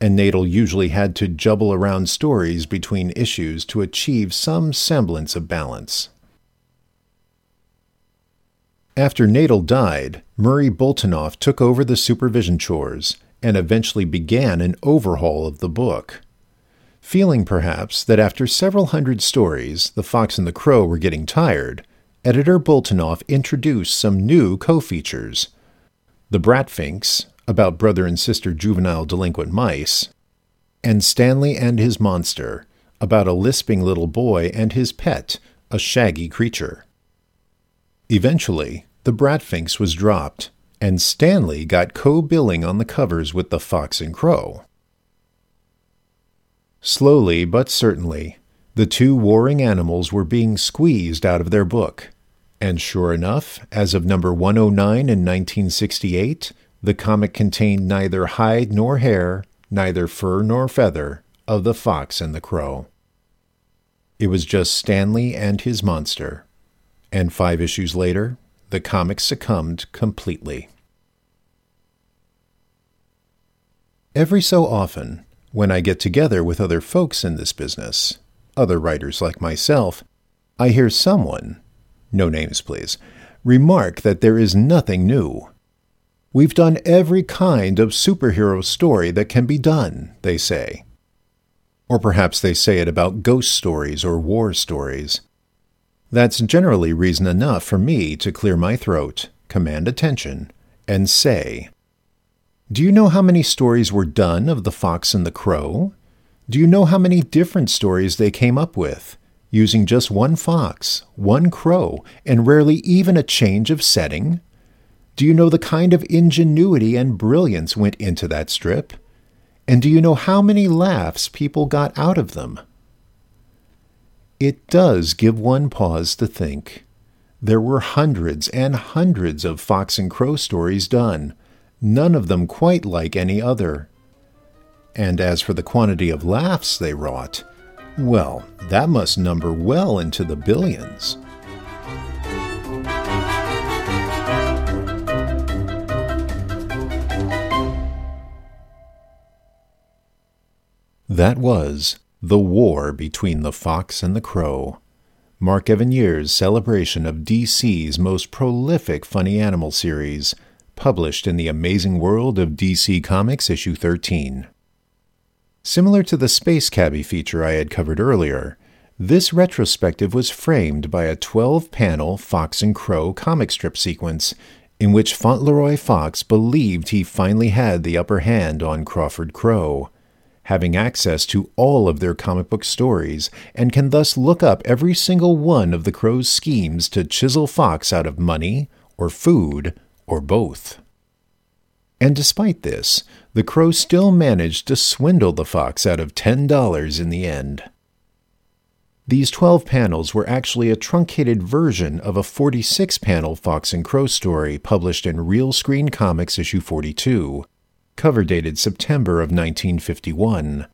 and Nadel usually had to jubble around stories between issues to achieve some semblance of balance. After Nadel died, Murray Boltinoff took over the supervision chores and eventually began an overhaul of the book. Feeling perhaps that after several hundred stories the Fox and the Crow were getting tired, editor Boltinoff introduced some new co features The Bratfinks, about brother and sister juvenile delinquent mice, and Stanley and His Monster, about a lisping little boy and his pet, a shaggy creature. Eventually, The Bratfinks was dropped, and Stanley got co billing on the covers with the Fox and Crow. Slowly but certainly, the two warring animals were being squeezed out of their book. And sure enough, as of number 109 in 1968, the comic contained neither hide nor hair, neither fur nor feather, of the fox and the crow. It was just Stanley and his monster. And five issues later, the comic succumbed completely. Every so often, when I get together with other folks in this business, other writers like myself, I hear someone, no names please, remark that there is nothing new. We've done every kind of superhero story that can be done, they say. Or perhaps they say it about ghost stories or war stories. That's generally reason enough for me to clear my throat, command attention, and say, Do you know how many stories were done of the fox and the crow? Do you know how many different stories they came up with? using just one fox, one crow, and rarely even a change of setting? Do you know the kind of ingenuity and brilliance went into that strip? And do you know how many laughs people got out of them? It does give one pause to think. There were hundreds and hundreds of Fox and Crow stories done, none of them quite like any other. And as for the quantity of laughs they wrought, well, that must number well into the billions. That was The War Between the Fox and the Crow, Mark Evaniers' celebration of DC's most prolific funny animal series, published in the Amazing World of DC Comics issue 13. Similar to the Space Cabbie feature I had covered earlier, this retrospective was framed by a 12 panel Fox and Crow comic strip sequence in which Fauntleroy Fox believed he finally had the upper hand on Crawford Crow, having access to all of their comic book stories, and can thus look up every single one of the Crow's schemes to chisel Fox out of money, or food, or both. And despite this, the crow still managed to swindle the fox out of $10 in the end. These 12 panels were actually a truncated version of a 46 panel Fox and Crow story published in Real Screen Comics issue 42, cover dated September of 1951.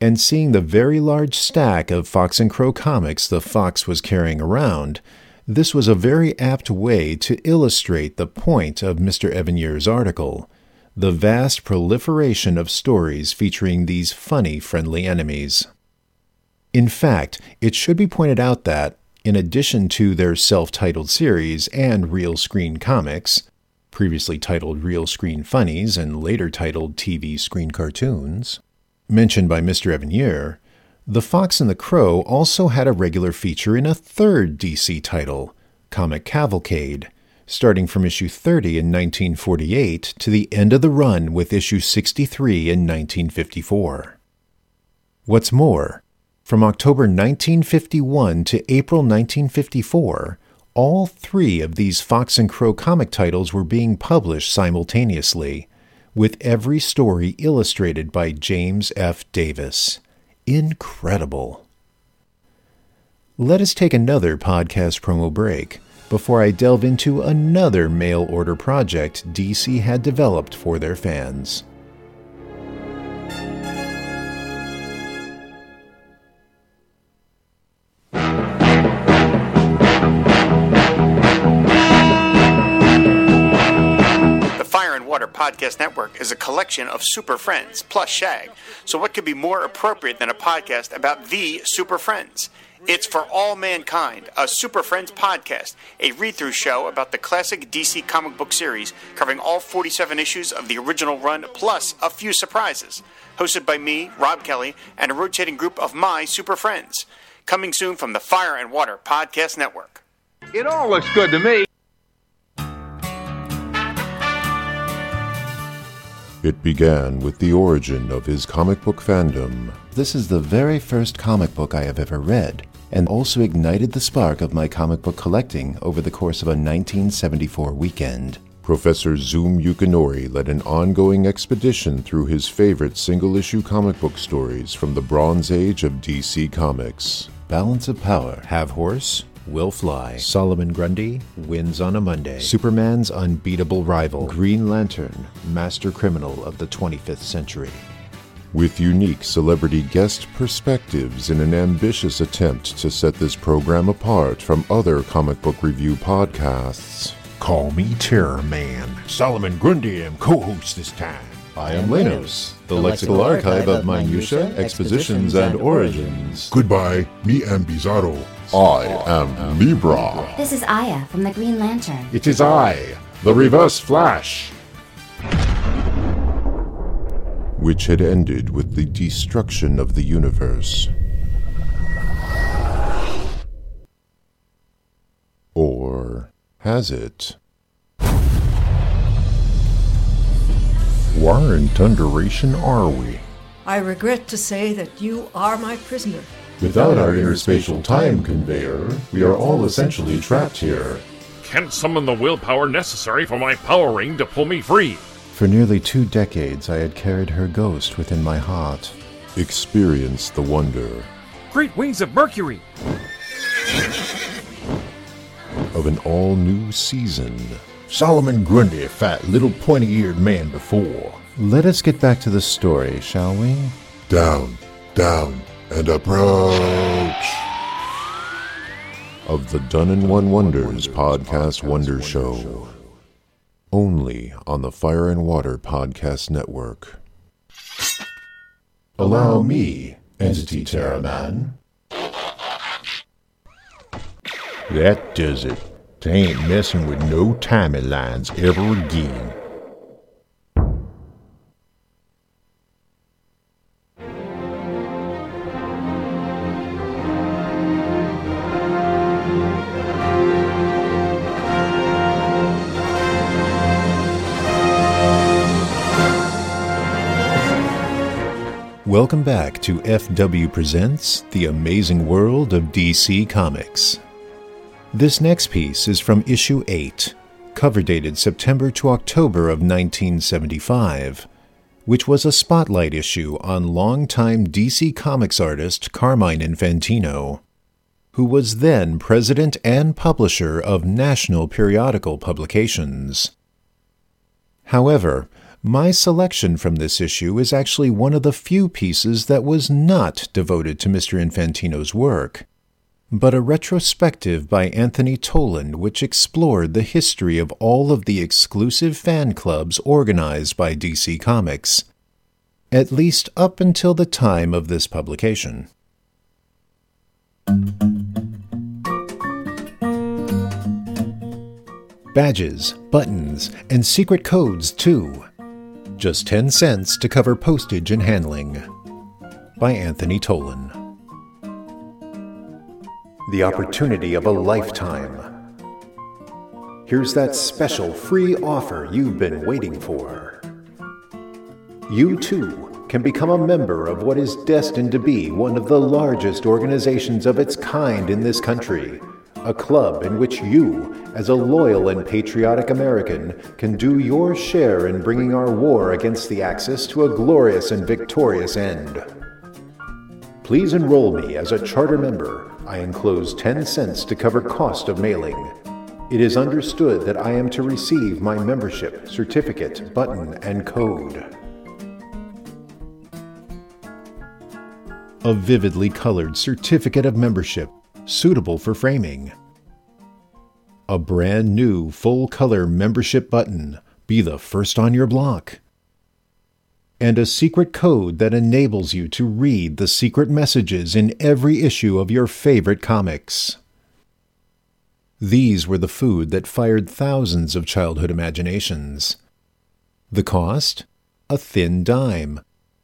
And seeing the very large stack of Fox and Crow comics the Fox was carrying around, this was a very apt way to illustrate the point of Mr. Evaniers' article the vast proliferation of stories featuring these funny friendly enemies. In fact, it should be pointed out that, in addition to their self titled series and real screen Comics, previously titled Real Screen Funnies and later titled TV Screen Cartoons, mentioned by Mr. Evanier, The Fox and the Crow also had a regular feature in a third DC title, Comic Cavalcade, starting from issue 30 in 1948 to the end of the run with issue 63 in 1954. What's more, from October 1951 to April 1954, all three of these Fox and Crow comic titles were being published simultaneously, with every story illustrated by James F. Davis. Incredible. Let us take another podcast promo break before I delve into another mail order project DC had developed for their fans. Podcast Network is a collection of super friends plus Shag. So, what could be more appropriate than a podcast about the super friends? It's for all mankind, a Super Friends podcast, a read through show about the classic DC comic book series, covering all 47 issues of the original run, plus a few surprises. Hosted by me, Rob Kelly, and a rotating group of my super friends. Coming soon from the Fire and Water Podcast Network. It all looks good to me. It began with the origin of his comic book fandom. This is the very first comic book I have ever read, and also ignited the spark of my comic book collecting over the course of a 1974 weekend. Professor Xum Yukinori led an ongoing expedition through his favorite single issue comic book stories from the Bronze Age of DC Comics. Balance of Power, Have Horse, Will Fly, Solomon Grundy, Wins on a Monday, Superman's unbeatable rival, Green Lantern, Master Criminal of the 25th Century. With unique celebrity guest perspectives in an ambitious attempt to set this program apart from other comic book review podcasts. Call me Terror Man. Solomon Grundy am co-host this time. I am Lenos, the lexical archive of minutia, expositions, and origins. Goodbye, me am Bizarro. I am Libra. This is Aya from the Green Lantern. It is I, the Reverse Flash. Which had ended with the destruction of the universe. Or has it? Where in thunderation are we? I regret to say that you are my prisoner. Without our interspatial time conveyor, we are all essentially trapped here. Can't summon the willpower necessary for my power ring to pull me free. For nearly two decades, I had carried her ghost within my heart. Experience the wonder Great wings of Mercury! of an all new season. Solomon Grundy a fat little pointy-eared man before. Let us get back to the story, shall we? Down, down, and approach! Of the Done in One Wonders Podcast Wonder Show. Only on the Fire and Water Podcast Network. Allow me, Entity Terror Man. That does it. They ain't messing with no timelines ever again. Welcome back to FW Presents The Amazing World of DC Comics. This next piece is from issue 8, cover dated September to October of 1975, which was a spotlight issue on longtime DC Comics artist Carmine Infantino, who was then president and publisher of National Periodical Publications. However, my selection from this issue is actually one of the few pieces that was not devoted to Mr. Infantino's work, but a retrospective by Anthony Tollin which explored the history of all of the exclusive fan clubs organized by DC Comics, at least up until the time of this publication. Badges, buttons, and secret codes, too. Just 10 cents to cover postage and handling. By Anthony Tollin. The opportunity of a lifetime. Here's that special free offer you've been waiting for. You too can become a member of what is destined to be one of the largest organizations of its kind in this country. A club in which you, as a loyal and patriotic American, can do your share in bringing our war against the Axis to a glorious and victorious end. Please enroll me as a charter member. I enclose 10 cents to cover cost of mailing. It is understood that I am to receive my membership, certificate, button, and code. A vividly colored certificate of membership, suitable for framing. A brand new full color membership button, be the first on your block. And a secret code that enables you to read the secret messages in every issue of your favorite comics. These were the food that fired thousands of childhood imaginations. The cost? A thin dime.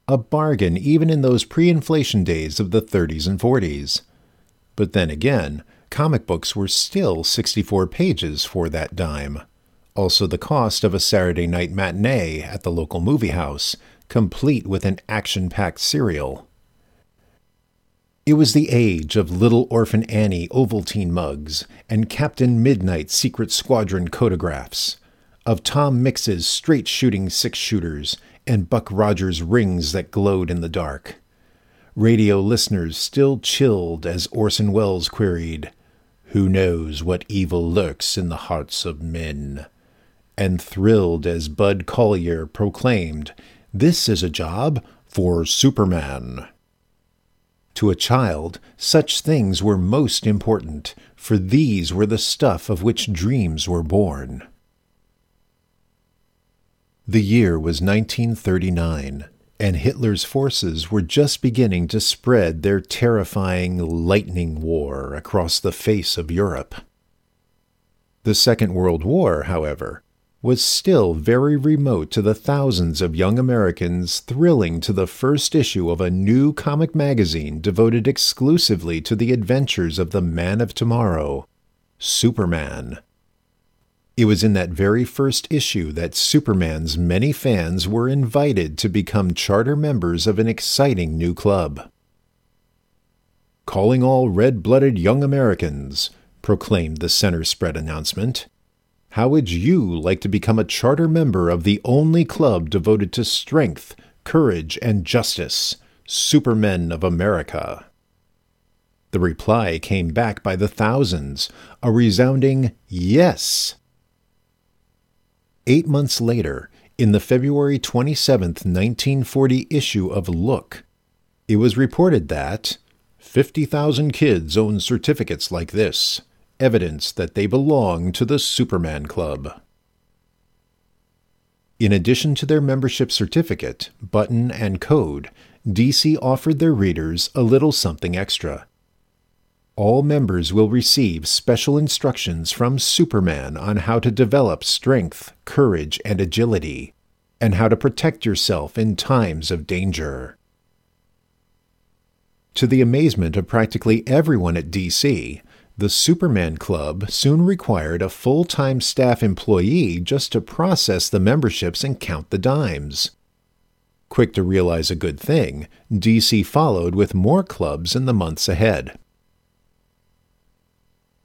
A bargain even in those pre inflation days of the 30s and 40s. But then again, comic books were still 64 pages for that dime. Also, the cost of a Saturday night matinee at the local movie house, complete with an action packed serial. It was the age of Little Orphan Annie Ovaltine mugs and Captain Midnight Secret Squadron Code-O-Graphs, of Tom Mix's straight shooting six shooters and Buck Rogers rings that glowed in the dark. Radio listeners still chilled as Orson Welles queried, Who knows what evil lurks in the hearts of men? And thrilled as Bud Collyer proclaimed, This is a job for Superman. To a child, such things were most important, for these were the stuff of which dreams were born. The year was 1939, and Hitler's forces were just beginning to spread their terrifying lightning war across the face of Europe. The Second World War, however, was still very remote to the thousands of young Americans thrilling to the first issue of a new comic magazine devoted exclusively to the adventures of the Man of Tomorrow, Superman. It was in that very first issue that Superman's many fans were invited to become charter members of an exciting new club. Calling all red blooded young Americans, proclaimed the center spread announcement. How would you like to become a charter member of the only club devoted to strength, courage, and justice, Supermen of America? The reply came back by the thousands, a resounding yes. Eight months later, in the February 27, 1940 issue of Look, it was reported that 50,000 kids own certificates like this evidence that they belong to the Superman Club. In addition to their membership certificate, button, and code, DC offered their readers a little something extra. All members will receive special instructions from Superman on how to develop strength, courage, and agility, and how to protect yourself in times of danger. To the amazement of practically everyone at DC, the Superman Club soon required a full time staff employee just to process the memberships and count the dimes. Quick to realize a good thing, DC followed with more clubs in the months ahead.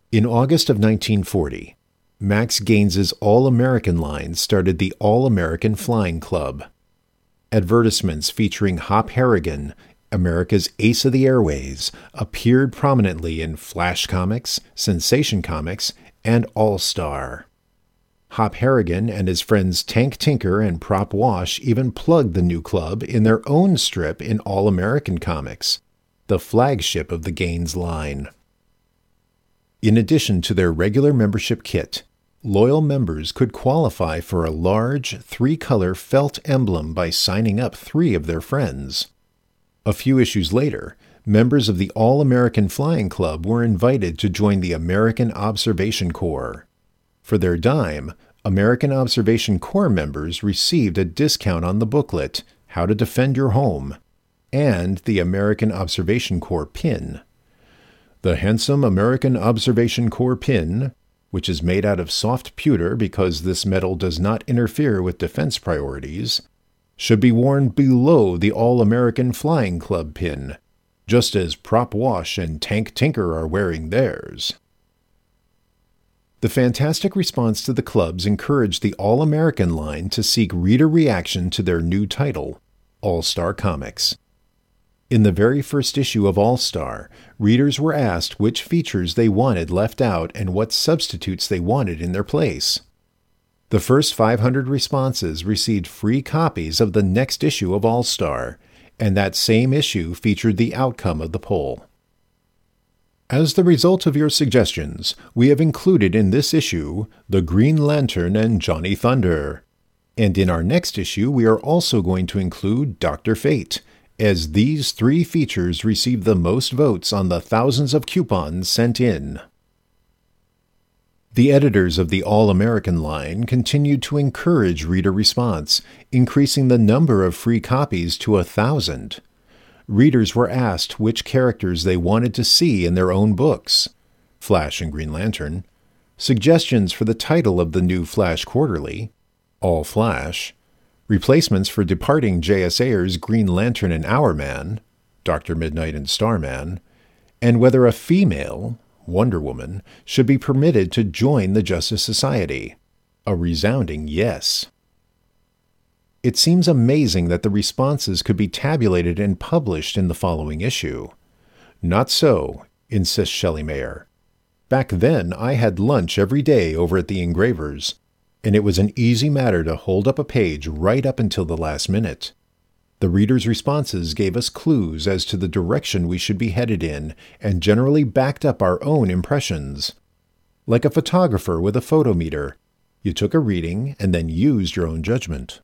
In August of 1940, Max Gaines's All American line started the All American Flying Club. Advertisements featuring Hop Harrigan America's ace of the airways, appeared prominently in Flash Comics, Sensation Comics, and All Star. Hop Harrigan and his friends Tank Tinker and Prop Wash even plugged the new club in their own strip in All American Comics, the flagship of the Gaines line. In addition to their regular membership kit, loyal members could qualify for a large three color felt emblem by signing up three of their friends. A few issues later, members of the All American Flying Club were invited to join the American Observation Corps. For their dime, American Observation Corps members received a discount on the booklet, How to Defend Your Home, and the American Observation Corps pin. The handsome American Observation Corps pin, which is made out of soft pewter because this metal does not interfere with defense priorities, should be worn below the All American Flying Club pin, just as Prop Wash and Tank Tinker are wearing theirs. The fantastic response to the clubs encouraged the All American line to seek reader reaction to their new title, All Star Comics. In the very first issue of All Star, readers were asked which features they wanted left out and what substitutes they wanted in their place. The first 500 responses received free copies of the next issue of All Star, and that same issue featured the outcome of the poll. As the result of your suggestions, we have included in this issue The Green Lantern and Johnny Thunder. And in our next issue, we are also going to include Dr. Fate, as these three features received the most votes on the thousands of coupons sent in. The editors of the All American line continued to encourage reader response, increasing the number of free copies to a thousand. Readers were asked which characters they wanted to see in their own books Flash and Green Lantern, suggestions for the title of the new Flash Quarterly, All Flash, replacements for departing J.S. Ayer's Green Lantern and Hourman, Dr. Midnight and Starman, and whether a female, Wonder Woman, should be permitted to join the Justice Society. A resounding yes. It seems amazing that the responses could be tabulated and published in the following issue. Not so, insists Shelley Mayer. Back then, I had lunch every day over at the engravers, and it was an easy matter to hold up a page right up until the last minute. The readers' responses gave us clues as to the direction we should be headed in and generally backed up our own impressions. Like a photographer with a photometer, you took a reading and then used your own judgment.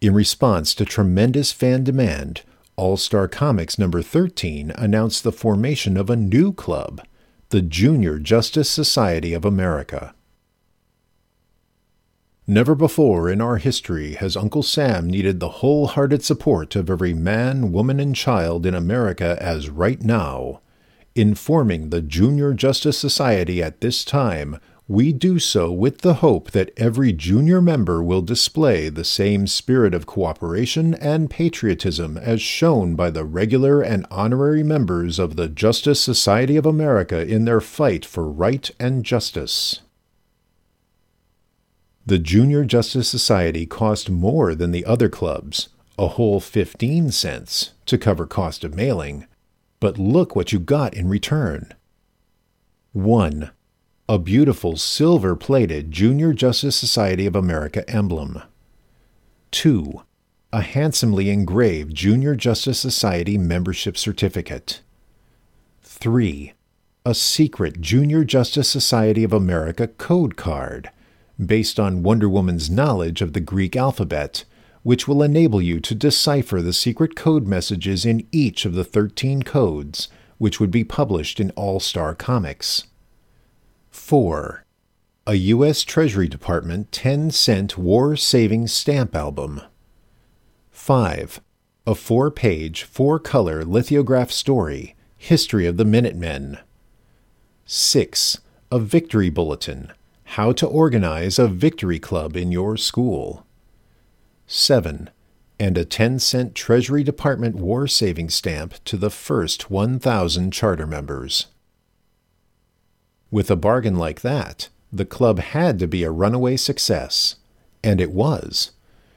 In response to tremendous fan demand, All Star Comics number 13 announced the formation of a new club, the Junior Justice Society of America. Never before in our history has Uncle Sam needed the wholehearted support of every man, woman, and child in America as right now. In forming the Junior Justice Society at this time, we do so with the hope that every junior member will display the same spirit of cooperation and patriotism as shown by the regular and honorary members of the Justice Society of America in their fight for right and justice. The Junior Justice Society cost more than the other clubs, a whole 15 cents, to cover cost of mailing. But look what you got in return. 1. A beautiful silver plated Junior Justice Society of America emblem. 2. A handsomely engraved Junior Justice Society membership certificate. 3. A secret Junior Justice Society of America code card based on Wonder Woman's knowledge of the Greek alphabet, which will enable you to decipher the secret code messages in each of the 13 codes, which would be published in All Star Comics. 4. A U.S. Treasury Department 10 cent war saving stamp album. 5. A four page, four color lithograph story, History of the Minutemen. 6. A victory bulletin, how to organize a victory club in your school. 7. And a 10 cent Treasury Department war saving stamp to the first 1,000 charter members. With a bargain like that, the club had to be a runaway success. And it was.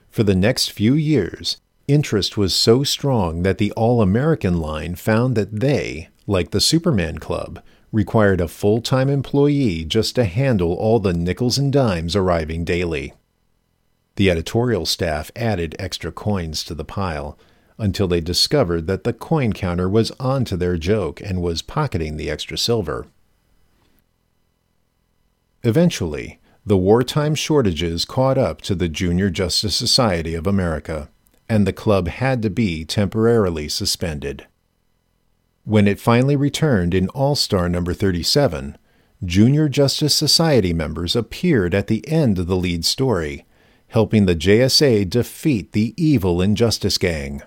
For the next few years, interest was so strong that the All American line found that they, like the Superman Club, required a full time employee just to handle all the nickels and dimes arriving daily. The editorial staff added extra coins to the pile until they discovered that the coin counter was onto their joke and was pocketing the extra silver. Eventually, the wartime shortages caught up to the Junior Justice Society of America, and the club had to be temporarily suspended. When it finally returned in All Star number 37, Junior Justice Society members appeared at the end of the lead story, helping the JSA defeat the evil Injustice Gang.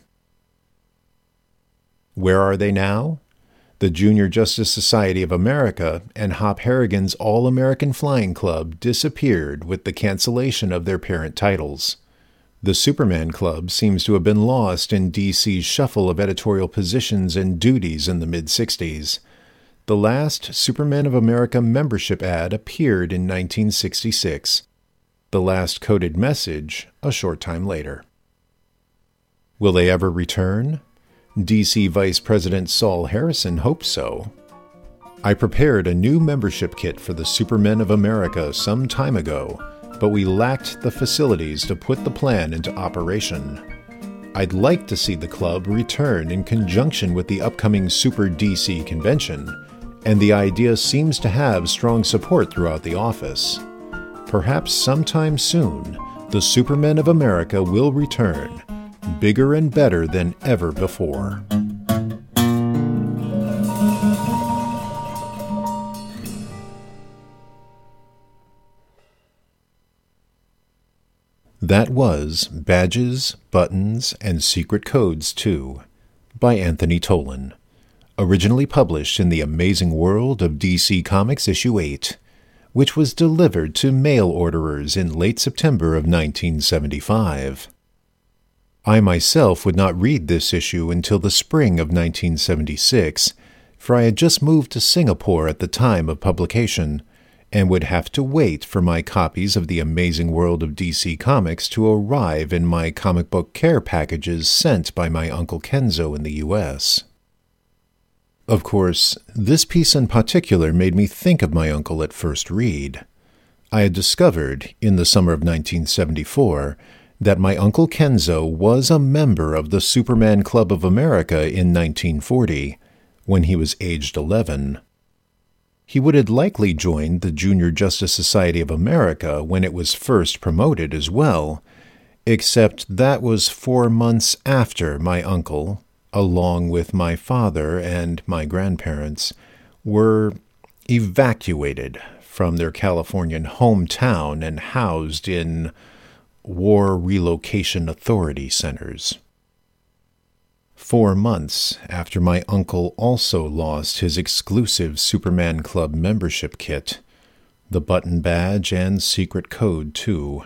Where are they now? The Junior Justice Society of America and Hop Harrigan's All American Flying Club disappeared with the cancellation of their parent titles. The Superman Club seems to have been lost in DC's shuffle of editorial positions and duties in the mid 60s. The last Superman of America membership ad appeared in 1966. The last coded message a short time later. Will they ever return? DC Vice President Sol Harrison hopes so. I prepared a new membership kit for the Supermen of America some time ago, but we lacked the facilities to put the plan into operation. I'd like to see the club return in conjunction with the upcoming Super DC convention, and the idea seems to have strong support throughout the office. Perhaps sometime soon, the Supermen of America will return, bigger and better than ever before. That was Badges, Buttons, and Secret Codes 2 by Anthony Tollin. Originally published in The Amazing World of DC Comics Issue 8, which was delivered to mail orderers in late September of 1975. I myself would not read this issue until the spring of 1976, for I had just moved to Singapore at the time of publication and would have to wait for my copies of The Amazing World of DC Comics to arrive in my comic book care packages sent by my Uncle Kenzo in the U.S. Of course, this piece in particular made me think of my uncle at first read. I had discovered, in the summer of 1974, that my Uncle Kenzo was a member of the Superman Club of America in 1940, when he was aged 11 he would have likely joined the Junior Justice Society of America when it was first promoted as well, except that was four months after my uncle, along with my father and my grandparents, were evacuated from their Californian hometown and housed in War Relocation Authority centers four months after my uncle also lost his exclusive Superman Club membership kit, the button badge and secret code, too,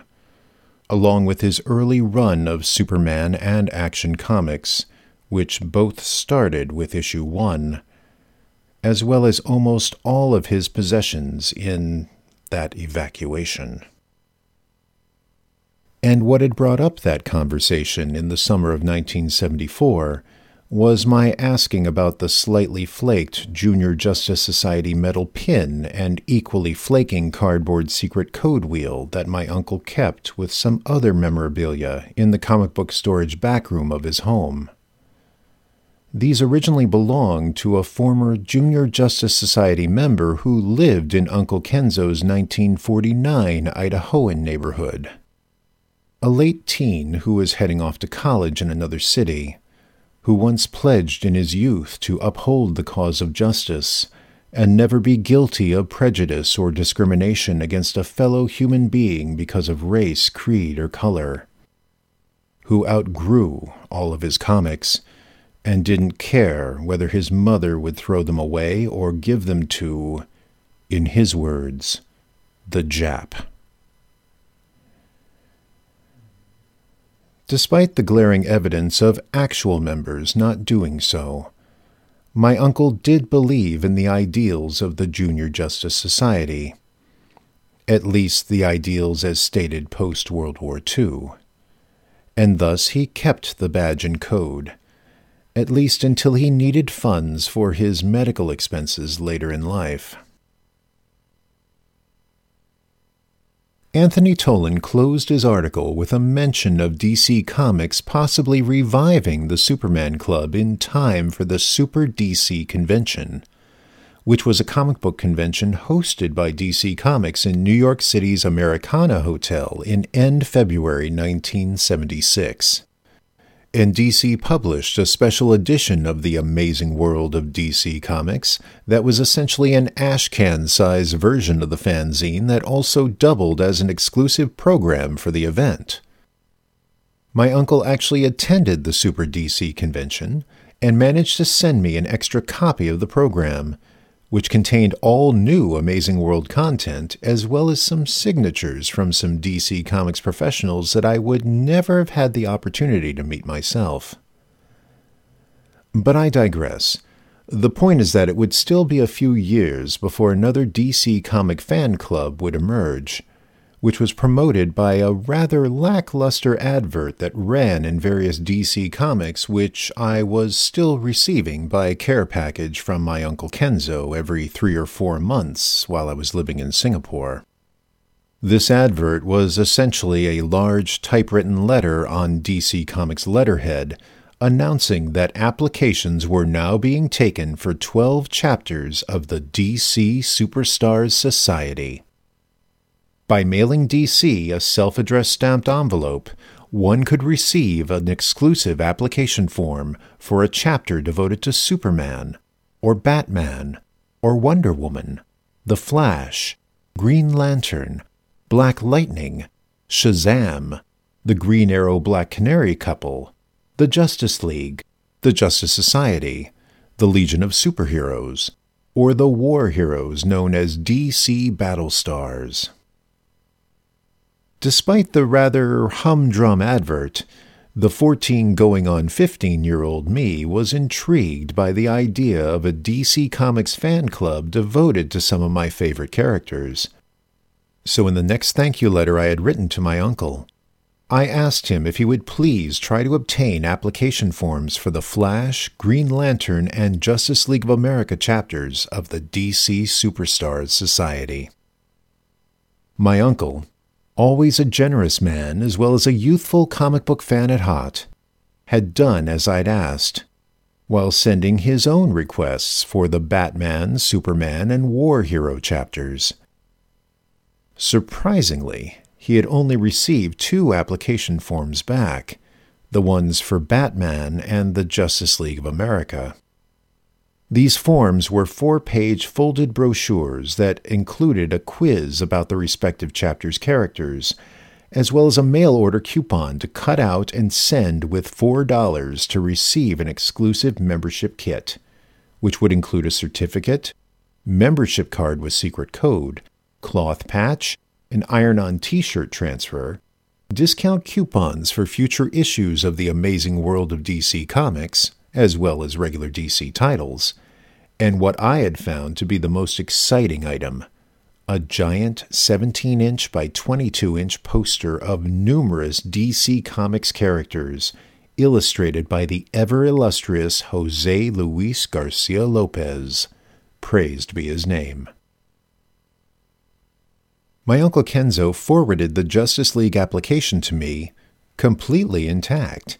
along with his early run of Superman and Action Comics, which both started with issue one, as well as almost all of his possessions in that evacuation. And what had brought up that conversation in the summer of 1974 was my asking about the slightly flaked Junior Justice Society metal pin and equally flaking cardboard secret code wheel that my uncle kept with some other memorabilia in the comic book storage backroom of his home. These originally belonged to a former Junior Justice Society member who lived in Uncle Kenzo's 1949 Idahoan neighborhood. A late teen who was heading off to college in another city who once pledged in his youth to uphold the cause of justice and never be guilty of prejudice or discrimination against a fellow human being because of race, creed, or color, who outgrew all of his comics and didn't care whether his mother would throw them away or give them to, in his words, the Jap. Despite the glaring evidence of actual members not doing so. My uncle did believe in the ideals of the Junior Justice Society, at least the ideals as stated post World War II, and thus he kept the badge and code, at least until he needed funds for his medical expenses later in life. Anthony Tollin closed his article with a mention of DC Comics possibly reviving the Superman Club in time for the Super DC convention, which was a comic book convention hosted by DC Comics in New York City's Americana Hotel in end February 1976 and DC published a special edition of The Amazing World of DC Comics that was essentially an ashcan size version of the fanzine that also doubled as an exclusive program for the event. My uncle actually attended the Super DC convention and managed to send me an extra copy of the program which contained all new Amazing World content, as well as some signatures from some DC Comics professionals that I would never have had the opportunity to meet myself. But I digress. The point is that it would still be a few years before another DC comic fan club would emerge, which was promoted by a rather lackluster advert that ran in various DC comics, which I was still receiving by care package from my Uncle Kenzo every three or four months while I was living in Singapore. This advert was essentially a large typewritten letter on DC Comics letterhead announcing that applications were now being taken for 12 chapters of the DC Superstars Society. By mailing DC a self addressed stamped envelope, one could receive an exclusive application form for a chapter devoted to Superman, or Batman, or Wonder Woman, The Flash, Green Lantern, Black Lightning, Shazam, the Green Arrow Black Canary couple, the Justice League, the Justice Society, the Legion of Superheroes, or the war heroes known as DC Battlestars. Despite the rather humdrum advert, the 14 going on 15 year old me was intrigued by the idea of a DC Comics fan club devoted to some of my favorite characters. So, in the next thank you letter I had written to my uncle, I asked him if he would please try to obtain application forms for the Flash, Green Lantern, and Justice League of America chapters of the DC Superstars Society. My uncle, always a generous man as well as a youthful comic book fan at heart, had done as I'd asked, while sending his own requests for the Batman, Superman, and War Hero chapters. Surprisingly, he had only received two application forms back the ones for Batman and the Justice League of America. These forms were four page folded brochures that included a quiz about the respective chapter's characters, as well as a mail order coupon to cut out and send with $4 to receive an exclusive membership kit, which would include a certificate, membership card with secret code, cloth patch, an iron on t shirt transfer, discount coupons for future issues of the amazing world of DC Comics, as well as regular DC titles and what I had found to be the most exciting item a giant 17 inch by 22 inch poster of numerous DC Comics characters, illustrated by the ever illustrious Jose Luis Garcia Lopez. Praised be his name. My Uncle Kenzo forwarded the Justice League application to me, completely intact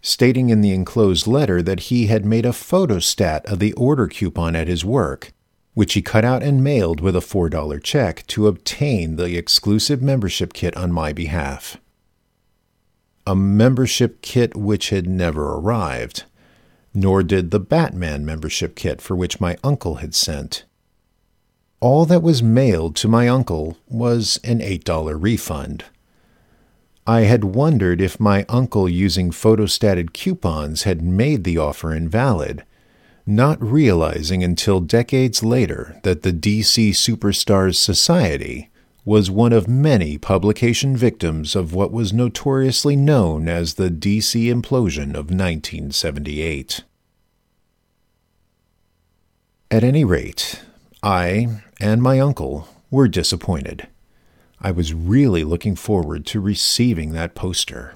stating in the enclosed letter that he had made a photostat of the order coupon at his work, which he cut out and mailed with a $4 check to obtain the exclusive membership kit on my behalf. A membership kit which had never arrived, nor did the Batman membership kit for which my uncle had sent. All that was mailed to my uncle was an $8 refund. I had wondered if my uncle using photostated coupons had made the offer invalid, not realizing until decades later that the DC Superstars Society was one of many publication victims of what was notoriously known as the DC implosion of 1978. At any rate, I and my uncle were disappointed. I was really looking forward to receiving that poster.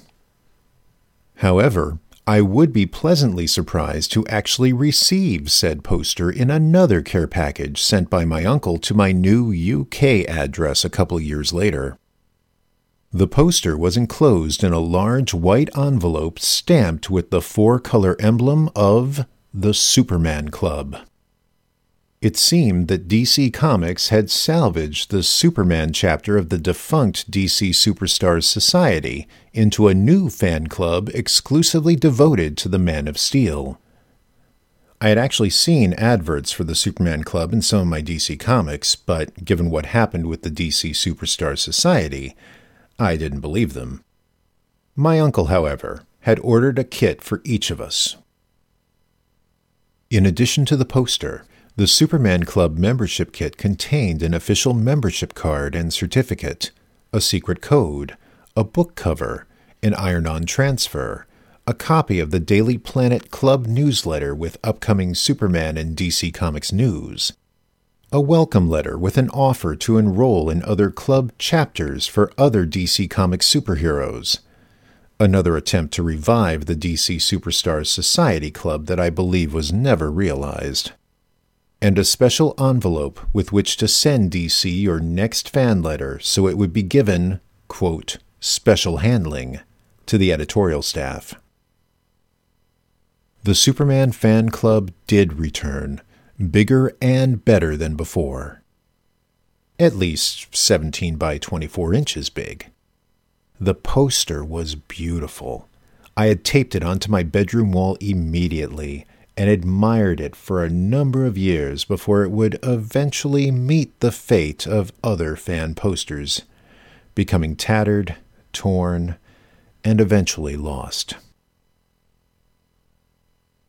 However, I would be pleasantly surprised to actually receive said poster in another care package sent by my uncle to my new UK address a couple years later. The poster was enclosed in a large white envelope stamped with the four color emblem of the Superman Club. It seemed that DC Comics had salvaged the Superman chapter of the defunct DC Superstars Society into a new fan club exclusively devoted to the Man of Steel. I had actually seen adverts for the Superman Club in some of my DC comics, but given what happened with the DC Superstars Society, I didn't believe them. My uncle, however, had ordered a kit for each of us. In addition to the poster, the Superman Club membership kit contained an official membership card and certificate, a secret code, a book cover, an iron on transfer, a copy of the Daily Planet Club newsletter with upcoming Superman and DC Comics news, a welcome letter with an offer to enroll in other club chapters for other DC Comics superheroes, another attempt to revive the DC Superstars Society Club that I believe was never realized, and a special envelope with which to send DC your next fan letter so it would be given, quote, special handling to the editorial staff. The Superman fan club did return bigger and better than before. At least 17 by 24 inches big. The poster was beautiful. I had taped it onto my bedroom wall immediately and admired it for a number of years before it would eventually meet the fate of other fan posters, becoming tattered, torn, and eventually lost.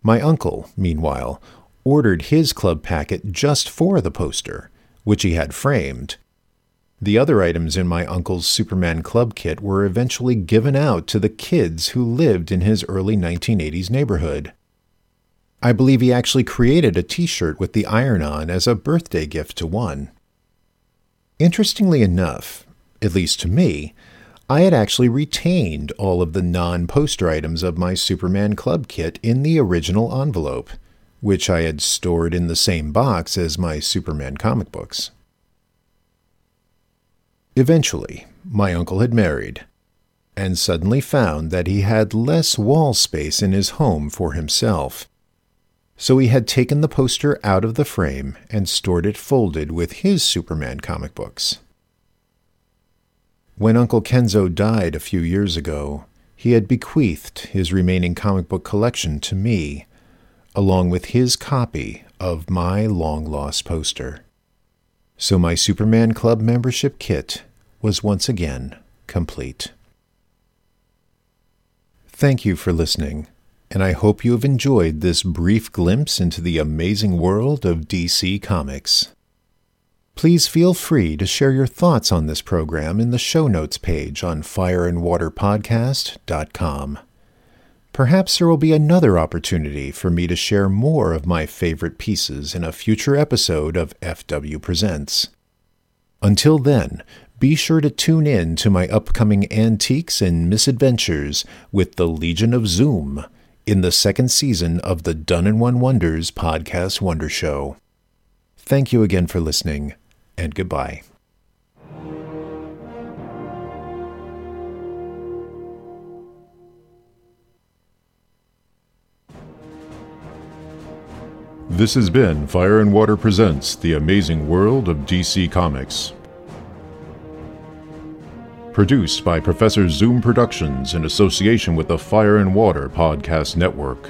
My uncle, meanwhile, ordered his club packet just for the poster, which he had framed. The other items in my uncle's Superman Club kit were eventually given out to the kids who lived in his early 1980s neighborhood. I believe he actually created a t shirt with the iron on as a birthday gift to one. Interestingly enough, at least to me, I had actually retained all of the non poster items of my Superman Club kit in the original envelope which I had stored in the same box as my Superman comic books. Eventually, my uncle had married, and suddenly found that he had less wall space in his home for himself. So he had taken the poster out of the frame and stored it folded with his Superman comic books. When Uncle Kenzo died a few years ago, he had bequeathed his remaining comic book collection to me along with his copy of my long lost poster. So my Superman Club membership kit was once again complete. Thank you for listening, and I hope you have enjoyed this brief glimpse into the amazing world of DC Comics. Please feel free to share your thoughts on this program in the show notes page on fireandwaterpodcast.com. Perhaps there will be another opportunity for me to share more of my favorite pieces in a future episode of FW Presents. Until then, be sure to tune in to my upcoming antiques and misadventures with the Legion of Zoom in the second season of the Done in One Wonders podcast Wonder Show. Thank you again for listening, and goodbye. This has been Fire and Water Presents The Amazing World of DC Comics. Produced by Professor Zoom Productions in association with the Fire and Water Podcast Network.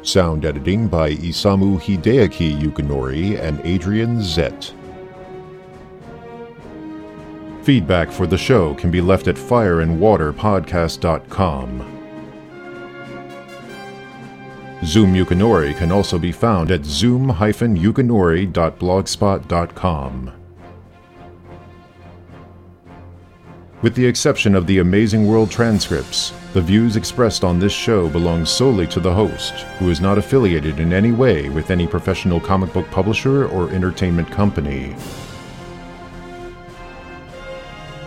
Sound editing by Isamu Hideaki Yukinori and Adrian Zett. Feedback for the show can be left at fireandwaterpodcast.com. Xum Yukinori can also be found at zoom-yukinori.blogspot.com. With the exception of the Amazing World transcripts, the views expressed on this show belong solely to the host, who is not affiliated in any way with any professional comic book publisher or entertainment company.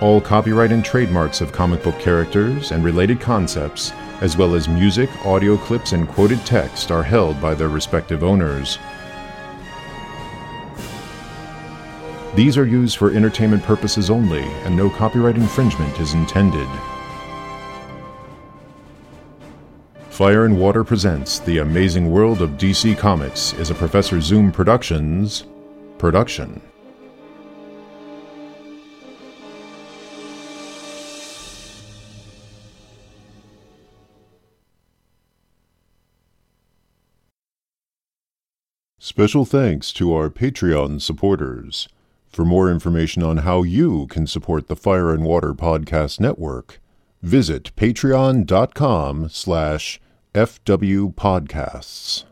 All copyright and trademarks of comic book characters and related concepts as well as music, audio clips, and quoted text are held by their respective owners. These are used for entertainment purposes only, and no copyright infringement is intended. Fire and Water presents The Amazing World of DC Comics is a Professor Zoom Productions production. Special thanks to our Patreon supporters. For more information on how you can support the Fire and Water Podcast Network, visit patreon.com slash fwpodcasts.